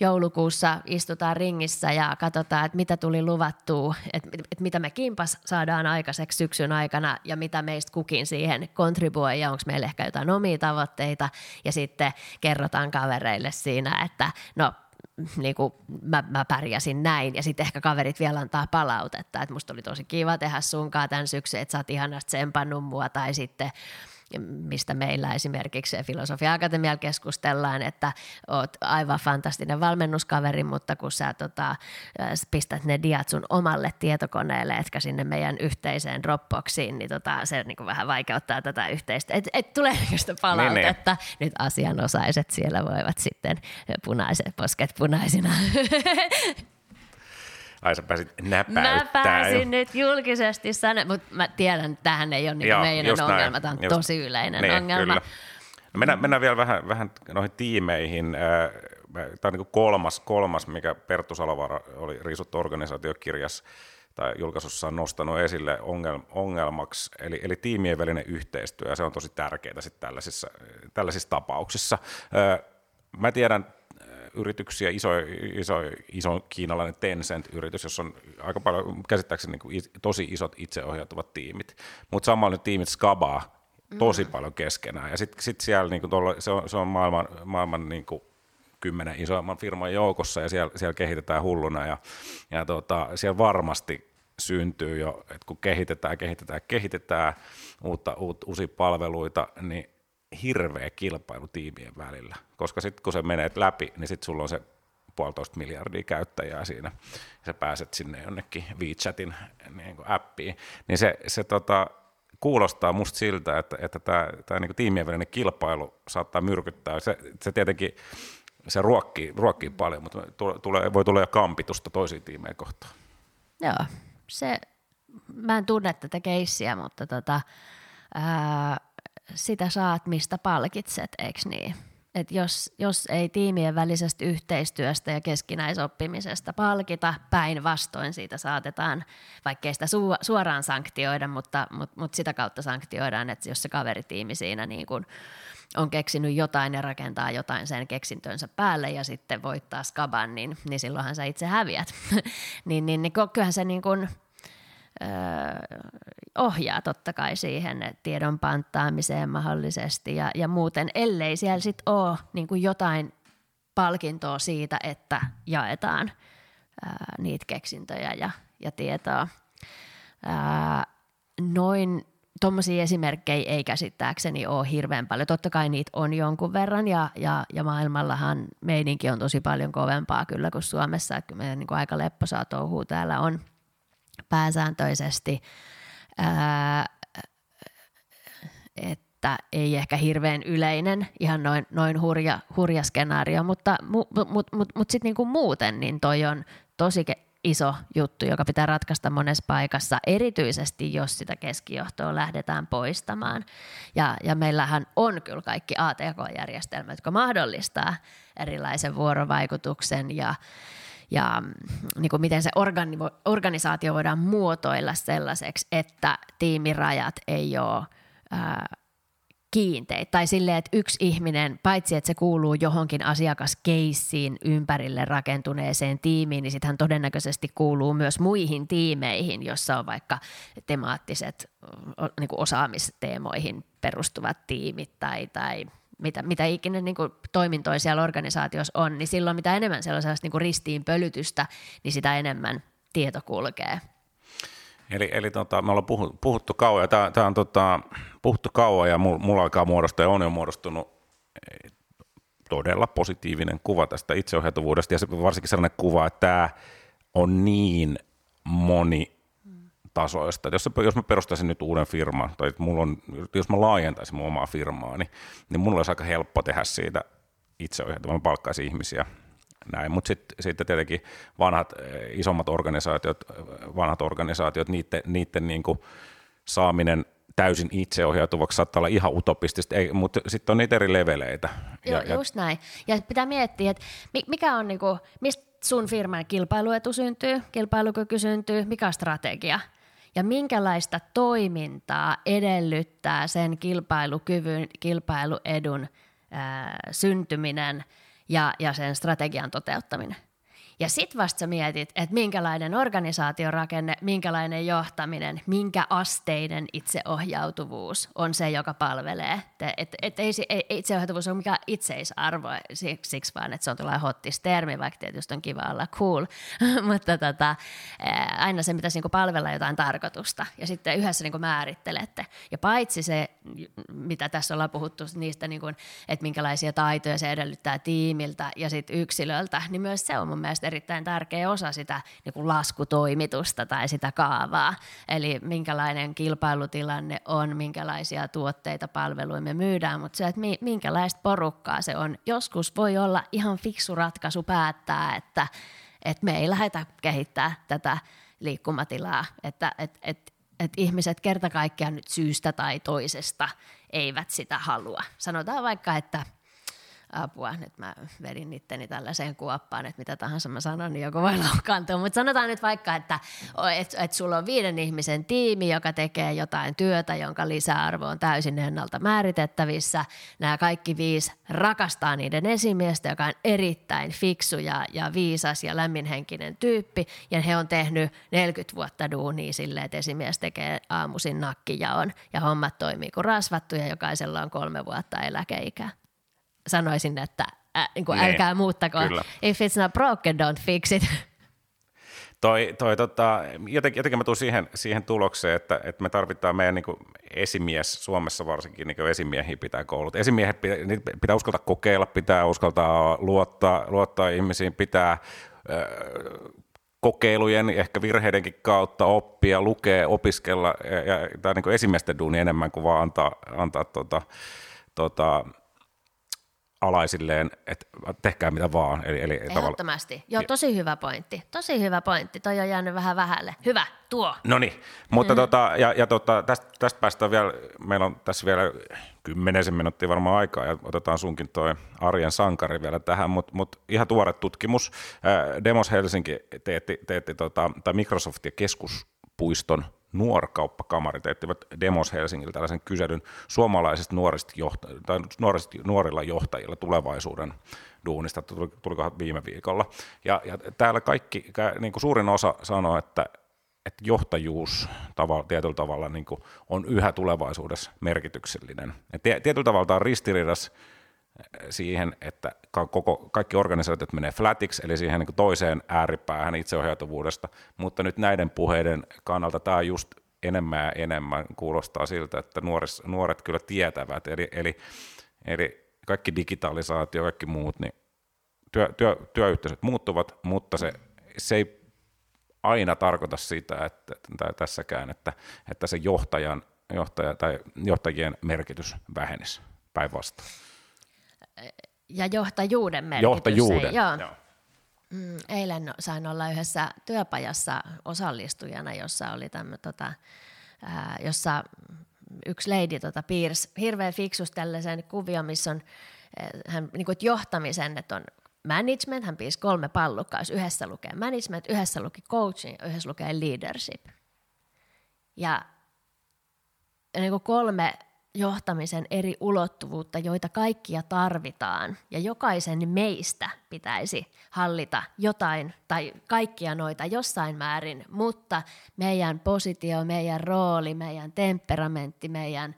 Speaker 2: joulukuussa istutaan ringissä ja katsotaan, että mitä tuli luvattua, että, että mitä me kimpas saadaan aikaiseksi syksyn aikana ja mitä meistä kukin siihen kontribuoi ja onko meillä ehkä jotain omia tavoitteita ja sitten kerrotaan kavereille siinä, että no niin kuin mä, mä pärjäsin näin. Ja sitten ehkä kaverit vielä antaa palautetta, että musta oli tosi kiva tehdä sunkaan tämän syksyn, että sä oot ihanasti tsempannut mua. Tai sitten mistä meillä esimerkiksi Filosofia Akatemialla keskustellaan, että oot aivan fantastinen valmennuskaveri, mutta kun sä tota, pistät ne diat sun omalle tietokoneelle, etkä sinne meidän yhteiseen Dropboxiin, niin tota, se niin vähän vaikeuttaa tätä yhteistä. Et, et tulee sitä palautetta. Niin, niin. Nyt asianosaiset siellä voivat sitten punaiset posket punaisina
Speaker 1: Ai sä pääsit näpäyttää. Mä pääsin
Speaker 2: jo. nyt julkisesti sanoa, mutta mä tiedän, että tähän ei ole niin Joo, meidän ongelma, tämä on just, tosi yleinen niin, ongelma. Kyllä.
Speaker 1: No mennään, mennään vielä vähän, vähän noihin tiimeihin. Tämä on niin kolmas, kolmas, mikä Perttu Salovaara oli Riisuttu organisaatiokirjassa tai julkaisussa on nostanut esille ongelmaksi, eli, eli tiimien välinen yhteistyö, ja se on tosi tärkeää sitten tällaisissa, tällaisissa tapauksissa. Mä tiedän yrityksiä, iso, iso, iso kiinalainen Tencent-yritys, jossa on aika paljon käsittääkseni niin kuin tosi isot itseohjautuvat tiimit, mutta samalla ne tiimit skabaa tosi mm. paljon keskenään. Ja sitten sit siellä niin kuin tuolla, se on, se on maailman, maailman niin kuin kymmenen isoimman firman joukossa ja siellä, siellä kehitetään hulluna ja, ja tota, siellä varmasti syntyy jo, että kun kehitetään, kehitetään, kehitetään uutta, uut, uusia palveluita, niin hirveä kilpailu tiimien välillä, koska sitten kun se menee läpi, niin sitten sulla on se puolitoista miljardia käyttäjää siinä, ja sä pääset sinne jonnekin WeChatin niin kuin appiin, niin se, se tota, kuulostaa musta siltä, että, että tämä, tämä niin tiimien välinen kilpailu saattaa myrkyttää. Se, se tietenkin se ruokkii, ruokkii paljon, mutta tulee, voi tulla jo kampitusta toisiin tiimeen kohtaan.
Speaker 2: Joo, se, mä en tunne tätä keissiä, mutta tota, ää, sitä saat, mistä palkitset, eikö niin? Et jos, jos ei tiimien välisestä yhteistyöstä ja keskinäisoppimisesta palkita, päinvastoin siitä saatetaan, vaikkei sitä su, suoraan sanktioida, mutta, mutta, mutta sitä kautta sanktioidaan, että jos se kaveritiimi siinä niin kuin on keksinyt jotain ja rakentaa jotain sen keksintönsä päälle ja sitten voittaa skaban, niin, niin silloinhan sä itse häviät. niin, niin, niin kyllähän se niin ohjaa totta kai siihen tiedon panttaamiseen mahdollisesti ja, ja muuten, ellei siellä sitten ole niin kuin jotain palkintoa siitä, että jaetaan ää, niitä keksintöjä ja, ja tietoa. Ää, noin tuommoisia esimerkkejä ei käsittääkseni ole hirveän paljon. Totta kai niitä on jonkun verran ja, ja, ja maailmallahan meininki on tosi paljon kovempaa kyllä kuin Suomessa. Että meidän niin aika lepposaa touhua täällä on – pääsääntöisesti, ää, että ei ehkä hirveän yleinen, ihan noin, noin hurja, hurja skenaario, mutta mu, mut, mut, mut sitten niinku muuten niin toi on tosi iso juttu, joka pitää ratkaista monessa paikassa, erityisesti jos sitä keskijohtoa lähdetään poistamaan. Ja, ja meillähän on kyllä kaikki ATK-järjestelmät, jotka mahdollistaa erilaisen vuorovaikutuksen ja, ja mm, niin kuin miten se organi- organisaatio voidaan muotoilla sellaiseksi, että tiimirajat ei ole ää, kiinteitä. Tai silleen, että yksi ihminen, paitsi että se kuuluu johonkin asiakaskeissiin ympärille rakentuneeseen tiimiin, niin sitten hän todennäköisesti kuuluu myös muihin tiimeihin, jossa on vaikka temaattiset niin kuin osaamisteemoihin perustuvat tiimit tai, tai mitä, mitä ikinä niin kuin toimintoja siellä organisaatiossa on, niin silloin mitä enemmän siellä on niin kuin ristiin pölytystä, niin sitä enemmän tieto kulkee.
Speaker 1: Eli, eli tota, me ollaan puhuttu, puhuttu kauan, ja tämä, tämä on tota, puhuttu kauan, ja mulla alkaa muodostua, ja on jo muodostunut eh, todella positiivinen kuva tästä itseohjautuvuudesta, ja varsinkin sellainen kuva, että tämä on niin moni tasoista. Jos, jos mä perustaisin nyt uuden firman, tai mulla on, jos mä laajentaisin mun omaa firmaa, niin, niin mulla olisi aika helppo tehdä siitä itseohjautua, mä palkkaisin ihmisiä näin. Mutta sitten sit tietenkin vanhat, isommat organisaatiot, vanhat organisaatiot, niiden, niiden niin kuin saaminen täysin itseohjautuvaksi saattaa olla ihan utopistista, ei, mutta sitten on niitä eri leveleitä.
Speaker 2: Joo, ja, just näin. Ja pitää miettiä, että mikä on, niinku, mistä sun firman kilpailuetu syntyy, kilpailukyky syntyy, mikä on strategia ja minkälaista toimintaa edellyttää sen kilpailukyvyn, kilpailuedun ää, syntyminen ja, ja sen strategian toteuttaminen. Ja sit vasta sä mietit, että minkälainen organisaatiorakenne, minkälainen johtaminen, minkä asteinen itseohjautuvuus on se, joka palvelee. Et, et ei, ei, itseohjautuvuus on mikä itseisarvo siksi, siksi vaan, että se on tällainen hottis termi, vaikka tietysti on kiva olla cool, mutta tota, aina se pitäisi niinku palvella jotain tarkoitusta ja sitten yhdessä niinku määrittelette. Ja paitsi se, mitä tässä ollaan puhuttu niistä, niinku, että minkälaisia taitoja se edellyttää tiimiltä ja sitten yksilöltä, niin myös se on mun mielestä erittäin tärkeä osa sitä niin kuin laskutoimitusta tai sitä kaavaa. Eli minkälainen kilpailutilanne on, minkälaisia tuotteita, palveluja me myydään, mutta se, että minkälaista porukkaa se on. Joskus voi olla ihan fiksu ratkaisu päättää, että, että me ei lähdetä kehittää tätä liikkumatilaa, että että että että ihmiset kerta kaikkiaan nyt syystä tai toisesta eivät sitä halua. Sanotaan vaikka, että – apua, nyt mä vedin itteni tällaiseen kuoppaan, että mitä tahansa mä sanon, niin joku voi loukkaantua. Mutta sanotaan nyt vaikka, että et, et sulla on viiden ihmisen tiimi, joka tekee jotain työtä, jonka lisäarvo on täysin ennalta määritettävissä. Nämä kaikki viisi rakastaa niiden esimiestä, joka on erittäin fiksu ja, ja viisas ja lämminhenkinen tyyppi. Ja he on tehnyt 40 vuotta duunia silleen, että esimies tekee aamuisin nakkijaon ja hommat toimii kuin rasvattu ja jokaisella on kolme vuotta eläkeikää sanoisin, että äh, niin kuin älkää muuttako. Kyllä. If it's not broken, don't fix it.
Speaker 1: Toi, toi, tota, jotenkin, jotenkin mä tulen siihen, siihen tulokseen, että, että me tarvitaan meidän niin esimies, Suomessa varsinkin niin esimiehiä pitää kouluttaa. Esimiehet pitää, pitää uskaltaa kokeilla, pitää uskaltaa luottaa, luottaa ihmisiin, pitää kokeilujen, ehkä virheidenkin kautta oppia, lukea, opiskella, ja, ja tämä niin esimiesten duuni enemmän kuin vaan antaa, antaa tota, tota, alaisilleen, että tehkää mitä vaan.
Speaker 2: Eli, eli Ehdottomasti. Tavalla... Joo, tosi hyvä pointti. Tosi hyvä pointti. Toi on jäänyt vähän vähälle. Hyvä, tuo.
Speaker 1: No niin, mutta mm. tota, ja, ja tota, tästä, tästä päästään vielä, meillä on tässä vielä kymmenisen minuuttia varmaan aikaa ja otetaan sunkin toi Arjen Sankari vielä tähän, mutta mut ihan tuore tutkimus. Demos Helsinki teetti, teetti tota, tai Microsoft ja keskuspuiston nuorkauppakamari teettivät Demos Helsingillä tällaisen kyselyn suomalaisista nuorista, johta- tai nuorista nuorilla johtajilla tulevaisuuden duunista, tulikohan viime viikolla. Ja, ja täällä kaikki, niin kuin suurin osa sanoo, että, että johtajuus tavalla, tietyllä tavalla niin kuin on yhä tulevaisuudessa merkityksellinen. Ja tietyllä tavalla tämä on ristiriidas siihen, että koko, kaikki organisaatiot menee flatiksi, eli siihen niin toiseen ääripäähän itseohjautuvuudesta, mutta nyt näiden puheiden kannalta tämä just enemmän ja enemmän kuulostaa siltä, että nuoret, nuoret kyllä tietävät, eli, eli, eli kaikki digitalisaatio, kaikki muut, niin työ, työ, työyhteisöt muuttuvat, mutta se, se ei aina tarkoita sitä, että, tai tässäkään, että, että se johtajan, johtaja, tai johtajien merkitys vähenisi päinvastoin
Speaker 2: ja johtajuuden merkitys.
Speaker 1: Johtajuuden, joo. joo.
Speaker 2: Mm, eilen sain olla yhdessä työpajassa osallistujana, jossa oli tämmö, tota, ää, jossa yksi lady tota, piirsi hirveän fiksus tällaisen kuvion, missä on hän, niin kuin, että johtamisen, että on management, hän piirsi kolme pallukkaa, jos yhdessä lukee management, yhdessä luki coaching, yhdessä lukee leadership. Ja niin kuin kolme johtamisen eri ulottuvuutta, joita kaikkia tarvitaan. Ja jokaisen meistä pitäisi hallita jotain tai kaikkia noita jossain määrin, mutta meidän positio, meidän rooli, meidän temperamentti, meidän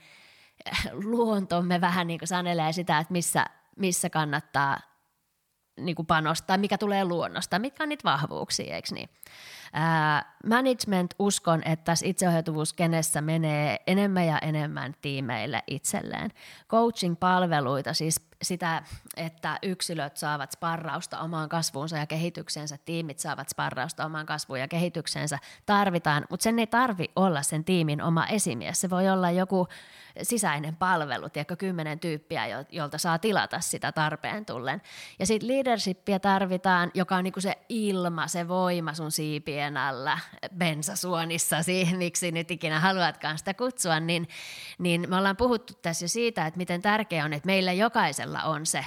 Speaker 2: eh, luontomme vähän niin kuin sanelee sitä, että missä, missä kannattaa niin kuin panostaa, mikä tulee luonnosta, mitkä on niitä vahvuuksia, eikö niin? management uskon, että tässä itseohjautuvuuskenessä menee enemmän ja enemmän tiimeille itselleen. Coaching-palveluita, siis sitä, että yksilöt saavat sparrausta omaan kasvuunsa ja kehityksensä, tiimit saavat sparrausta omaan kasvuun ja kehityksensä, tarvitaan, mutta sen ei tarvi olla sen tiimin oma esimies. Se voi olla joku sisäinen palvelu, tiedätkö, kymmenen tyyppiä, jolta saa tilata sitä tarpeen tullen. Ja sitten leadershipia tarvitaan, joka on niinku se ilma, se voima sun siipien alla, bensasuonissa, siihen miksi nyt ikinä haluatkaan sitä kutsua, niin, niin me ollaan puhuttu tässä jo siitä, että miten tärkeää on, että meillä jokaisella on se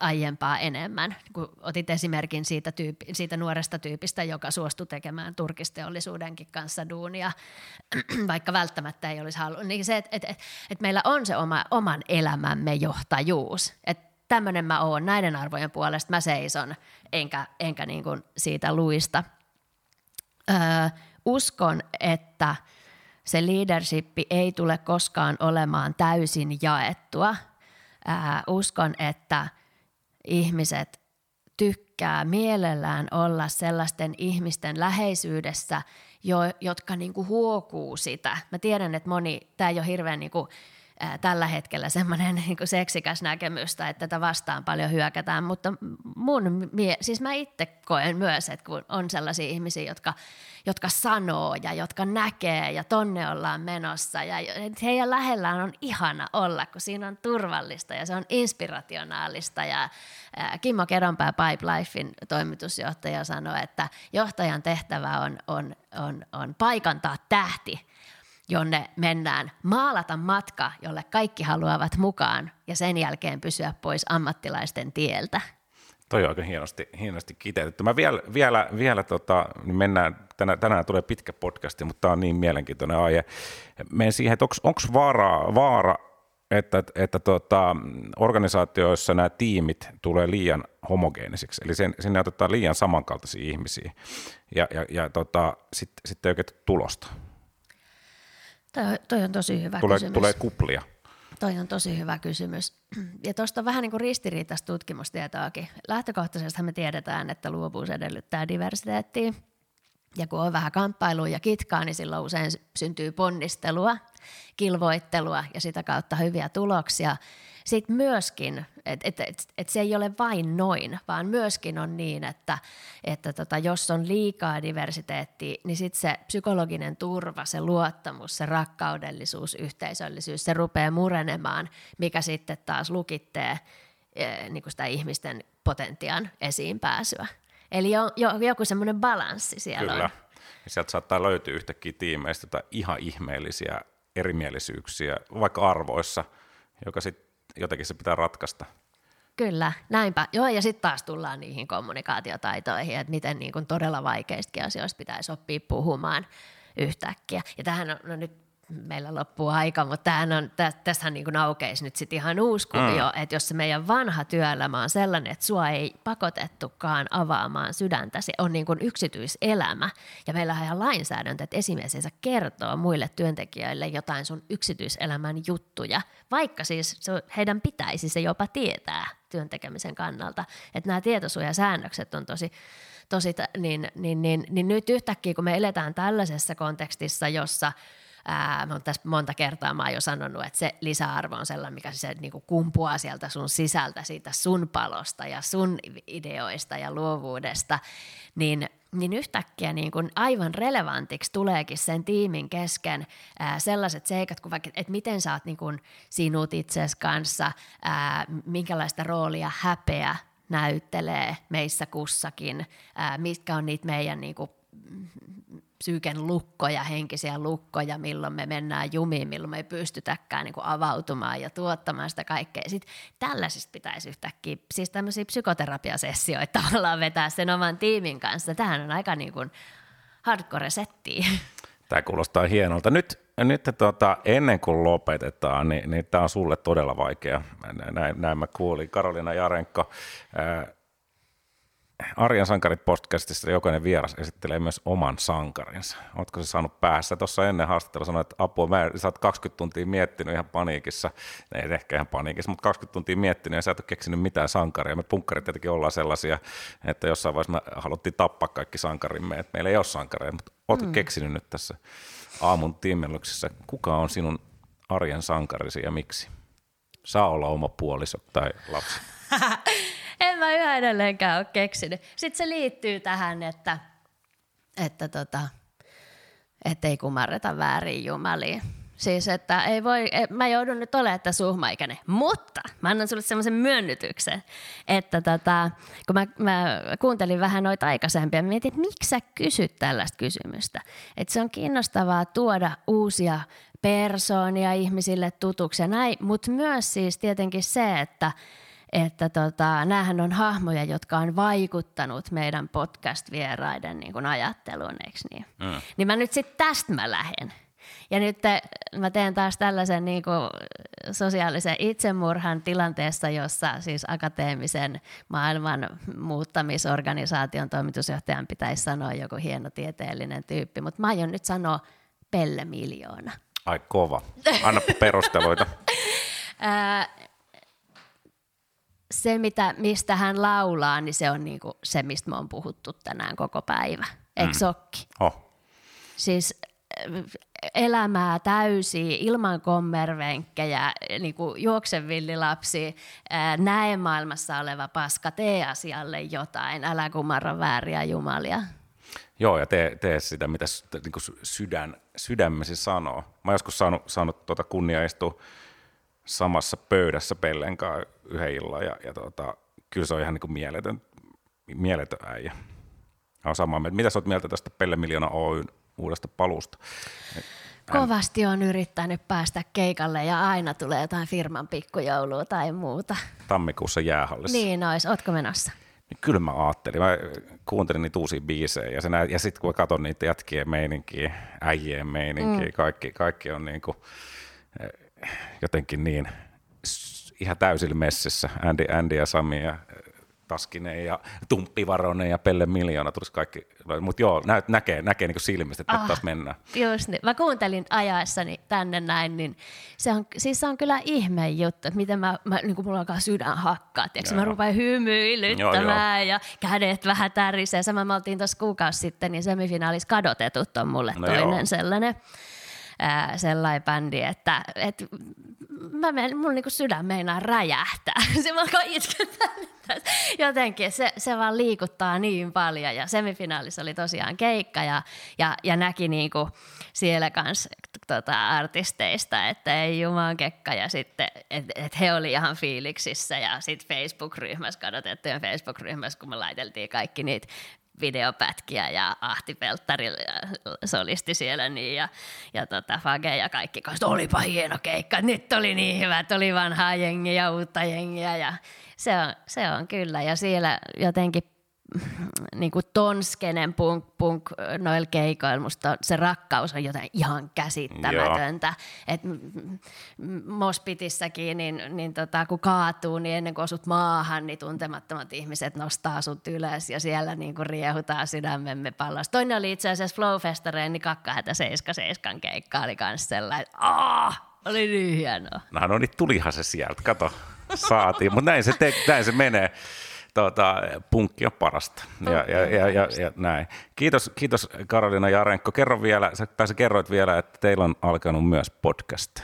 Speaker 2: aiempaa enemmän. Kun otit esimerkin siitä, tyyppi, siitä nuoresta tyypistä, joka suostui tekemään turkisteollisuudenkin kanssa duunia, vaikka välttämättä ei olisi halunnut, niin se, että et, et, et meillä on se oma, oman elämämme johtajuus. Että tämmöinen mä oon, näiden arvojen puolesta mä seison, enkä, enkä niin kuin siitä luista. Öö, uskon, että se leadership ei tule koskaan olemaan täysin jaettua. Ää, uskon, että ihmiset tykkää mielellään olla sellaisten ihmisten läheisyydessä, jo, jotka niinku huokuu sitä. Mä tiedän, että moni, tämä ei ole hirveän niinku, tällä hetkellä semmoinen niinku seksikäs näkemystä, että tätä vastaan paljon hyökätään, mutta mun, mie- siis mä itse koen myös, että kun on sellaisia ihmisiä, jotka jotka sanoo ja jotka näkee ja tonne ollaan menossa. Ja heidän lähellään on ihana olla, kun siinä on turvallista ja se on inspirationaalista. Ja Kimmo Pipe Lifein toimitusjohtaja sanoi, että johtajan tehtävä on, on, on, on paikantaa tähti jonne mennään maalata matka, jolle kaikki haluavat mukaan ja sen jälkeen pysyä pois ammattilaisten tieltä.
Speaker 1: Toi on aika hienosti, hienosti kiteytetty. Mä vielä, vielä, vielä tota, niin mennään, tänään, tänään tulee pitkä podcasti, mutta tämä on niin mielenkiintoinen aihe. Menen siihen, että onko vaara, vaara, että, että, tota, organisaatioissa nämä tiimit tulee liian homogeenisiksi, eli sen, sinne otetaan liian samankaltaisia ihmisiä, ja, ja, ja tota, sitten sit ei oikein tulosta.
Speaker 2: Toi, toi on tosi hyvä
Speaker 1: tulee,
Speaker 2: kysymys.
Speaker 1: Tulee kuplia.
Speaker 2: Toi on tosi hyvä kysymys. Ja tuosta vähän niin kuin ristiriitaista tutkimustietoakin. Lähtökohtaisesti me tiedetään, että luovuus edellyttää diversiteettiä. Ja kun on vähän kamppailua ja kitkaa, niin silloin usein syntyy ponnistelua, kilvoittelua ja sitä kautta hyviä tuloksia. Sitten myöskin, että et, et, et se ei ole vain noin, vaan myöskin on niin, että, että tota, jos on liikaa diversiteettiä, niin sitten se psykologinen turva, se luottamus, se rakkaudellisuus, yhteisöllisyys, se rupeaa murenemaan, mikä sitten taas lukittee eh, niin sitä ihmisten potentiaan esiin pääsyä. Eli jo, jo, joku semmoinen balanssi siellä
Speaker 1: Kyllä.
Speaker 2: on.
Speaker 1: Sieltä saattaa löytyä yhtäkkiä tiimeistä ihan ihmeellisiä erimielisyyksiä, vaikka arvoissa, joka sitten jotenkin se pitää ratkaista.
Speaker 2: Kyllä, näinpä. Joo, ja sitten taas tullaan niihin kommunikaatiotaitoihin, että miten niin kuin todella vaikeistakin asioista pitäisi oppia puhumaan yhtäkkiä. Ja tähän on no nyt meillä loppuu aika, mutta tämähän on, tä, tässähän niin kuin aukeisi nyt sitten ihan uusi kuvio, mm. että jos se meidän vanha työelämä on sellainen, että sua ei pakotettukaan avaamaan sydäntäsi, on niin kuin yksityiselämä, ja meillä on ihan lainsäädäntö, että esimies ei saa kertoa muille työntekijöille jotain sun yksityiselämän juttuja, vaikka siis se, heidän pitäisi se jopa tietää työntekemisen kannalta, että nämä tietosuojasäännökset on tosi tosi, niin, niin, niin, niin nyt yhtäkkiä, kun me eletään tällaisessa kontekstissa, jossa ää, mä tässä monta kertaa mä oon jo sanonut, että se lisäarvo on sellainen, mikä se niin kumpuaa sieltä sun sisältä, siitä sun palosta ja sun ideoista ja luovuudesta, niin niin yhtäkkiä niin kuin aivan relevantiksi tuleekin sen tiimin kesken ää, sellaiset seikat, kuin vaikka, että miten sä oot niin kuin sinut itses kanssa, ää, minkälaista roolia häpeä näyttelee meissä kussakin, ää, mitkä on niitä meidän niin kuin, psyyken lukkoja, henkisiä lukkoja, milloin me mennään jumiin, milloin me ei pystytäkään niin avautumaan ja tuottamaan sitä kaikkea. Sitten tällaisista pitäisi yhtäkkiä, siis tämmöisiä psykoterapiasessioita tavallaan vetää sen oman tiimin kanssa. Tähän on aika niin kuin hardcore settiä.
Speaker 1: Tämä kuulostaa hienolta. Nyt, nyt tuota, ennen kuin lopetetaan, niin, niin tämä on sulle todella vaikea. Näin, näin mä kuulin. Karolina Jarenko, Arjan sankarit podcastissa jokainen vieras esittelee myös oman sankarinsa. Oletko se saanut päässä? Tuossa ennen haastattelua sanoit, että apua, mä, sä oot 20 tuntia miettinyt ihan paniikissa, ei ehkä ihan paniikissa, mutta 20 tuntia miettinyt ja sä et ole keksinyt mitään sankaria. Me punkkarit tietenkin ollaan sellaisia, että jossain vaiheessa me haluttiin tappaa kaikki sankarimme, että meillä ei ole sankareja, mutta ootko mm. keksinyt nyt tässä aamun tiimellyksessä, kuka on sinun arjen sankarisi ja miksi? Saa olla oma puoliso tai lapsi.
Speaker 2: en mä yhä edelleenkään ole keksinyt. Sitten se liittyy tähän, että, että tota, ei kumarreta väärin jumaliin. Siis, että ei voi, e, mä joudun nyt olemaan että suhmaikäinen, mutta mä annan sulle semmoisen myönnytyksen, että tota, kun mä, mä, kuuntelin vähän noita aikaisempia, mä mietin, että miksi sä kysyt tällaista kysymystä. Että se on kiinnostavaa tuoda uusia persoonia ihmisille tutuksi ja näin, mutta myös siis tietenkin se, että että tota, näähän on hahmoja, jotka on vaikuttanut meidän podcast-vieraiden niin kuin ajatteluun, eikö niin? Mm. Niin mä nyt sitten tästä mä lähden. Ja nyt te, mä teen taas tällaisen niin kuin sosiaalisen itsemurhan tilanteessa, jossa siis akateemisen maailman muuttamisorganisaation toimitusjohtajan pitäisi sanoa joku hieno tieteellinen tyyppi, mutta mä aion nyt sanoa Pelle Miljoona.
Speaker 1: Ai kova. Anna perusteluita.
Speaker 2: se, mitä, mistä hän laulaa, niin se on niinku se, mistä me on puhuttu tänään koko päivä. Eikö mm. sokki?
Speaker 1: Oh.
Speaker 2: Siis elämää täysi ilman kommervenkkejä, niin kuin juoksevillilapsi, näe maailmassa oleva paska, tee asialle jotain, älä kumarra vääriä jumalia.
Speaker 1: Joo, ja tee, tee sitä, mitä niin kuin sydän, sydämesi sanoo. Mä oon joskus saanut, saanut tuota kunnia istua samassa pöydässä Pellen kanssa yhden illan, ja, ja tuota, kyllä se on ihan niin kuin mieletön, mieletön äijä. Mä oon samaa mieltä. Mitä sä oot mieltä tästä Pelle Miljoona Oyn uudesta palusta.
Speaker 2: Kovasti on yrittänyt päästä keikalle ja aina tulee jotain firman pikkujoulua tai muuta.
Speaker 1: Tammikuussa jäähallissa.
Speaker 2: Niin ois. Ootko menossa?
Speaker 1: Niin kyllä mä ajattelin. Mä kuuntelin niitä uusia biisejä ja, nä- ja sitten kun katson niitä jätkien meininkiä, äijien meininkiä, mm. kaikki, kaikki on niin kuin, eh, jotenkin niin ihan täysillä messissä. Andy, Andy ja Sami ja Taskinen ja Tumppi Varonen ja Pelle Miljoona tulisi kaikki. Mutta joo, nä, näkee, näkee niin silmistä, että ah, taas mennään.
Speaker 2: Just niin. Mä kuuntelin ajaessani tänne näin, niin se on, siis se on kyllä ihme juttu, että miten mä, mä niin kuin mulla alkaa sydän hakkaa. Tiedätkö? Mä rupean hymyilyttämään joo, joo. ja kädet vähän tärisee. Sama me oltiin tuossa kuukausi sitten, niin semifinaalis kadotetut on mulle no toinen joo. sellainen ää, sellainen bändi, että et, mä menen, mun niinku sydän meinaa räjähtää. Se mä alkaa Jotenkin se, se vaan liikuttaa niin paljon ja semifinaalissa oli tosiaan keikka ja, ja, ja näki niinku siellä kans tota, artisteista, että ei juman kekka ja sitten, että et he oli ihan fiiliksissä ja sitten Facebook-ryhmässä, kadotettujen Facebook-ryhmässä, kun me laiteltiin kaikki niitä videopätkiä ja Ahti Pelttari solisti siellä niin ja, ja tota, Fage ja kaikki kanssa, olipa hieno keikka, nyt oli niin hyvä, oli vanhaa jengiä ja uutta jengiä ja se on, se on kyllä. Ja siellä jotenkin niin kuin tonskenen punk, punk noilla keikoilla, musta se rakkaus on jotain ihan käsittämätöntä. Et Mospitissäkin, niin, niin tota, kun kaatuu, niin ennen kuin osut maahan, niin tuntemattomat ihmiset nostaa sut ylös ja siellä niin kuin riehutaan sydämemme pallas. Toinen oli itse asiassa Flowfestareen, niin 277 keikka oli kanssa sellainen, Aah! oli niin hienoa.
Speaker 1: No, niin tulihan se sieltä, kato, saatiin, mutta näin se, te, näin se menee tuota, punkki on parasta. Ja, ja, ja, ja, ja, näin. Kiitos, kiitos Karolina Jarenko. Kerro vielä, sä, tai sä kerroit vielä, että teillä on alkanut myös podcast.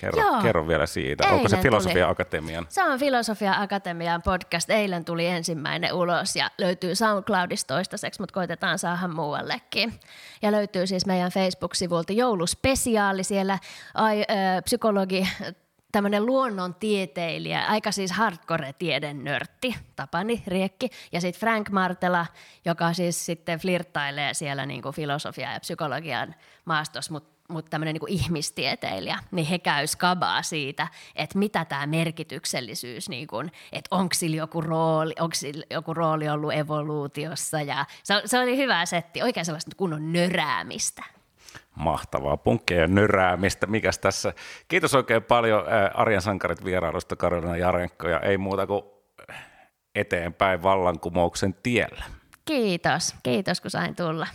Speaker 1: Kerro, Joo. kerro vielä siitä. Eilen Onko se Filosofia. Akatemian?
Speaker 2: Se on Filosofia Akatemian podcast. Eilen tuli ensimmäinen ulos ja löytyy SoundCloudista toistaiseksi, mutta koitetaan saada muuallekin. Ja löytyy siis meidän Facebook-sivulta jouluspesiaali siellä. Ai, äh, psykologi tämmöinen luonnontieteilijä, aika siis hardcore-tieden nörtti, Tapani Riekki, ja sitten Frank Martela, joka siis sitten flirttailee siellä niinku filosofia ja psykologian maastossa, mutta mut tämmöinen niinku ihmistieteilijä, niin he käy skabaa siitä, että mitä tämä merkityksellisyys, niinku, että onko sillä joku rooli, onko sillä joku rooli ollut evoluutiossa, ja se, se oli hyvä setti, oikein sellaista kunnon nöräämistä.
Speaker 1: Mahtavaa punkkeja ja nyräämistä. Mikäs tässä? Kiitos oikein paljon Arjan sankarit vierailusta Karolina Jarenko ja ei muuta kuin eteenpäin vallankumouksen tiellä.
Speaker 2: Kiitos. Kiitos kun sain tulla.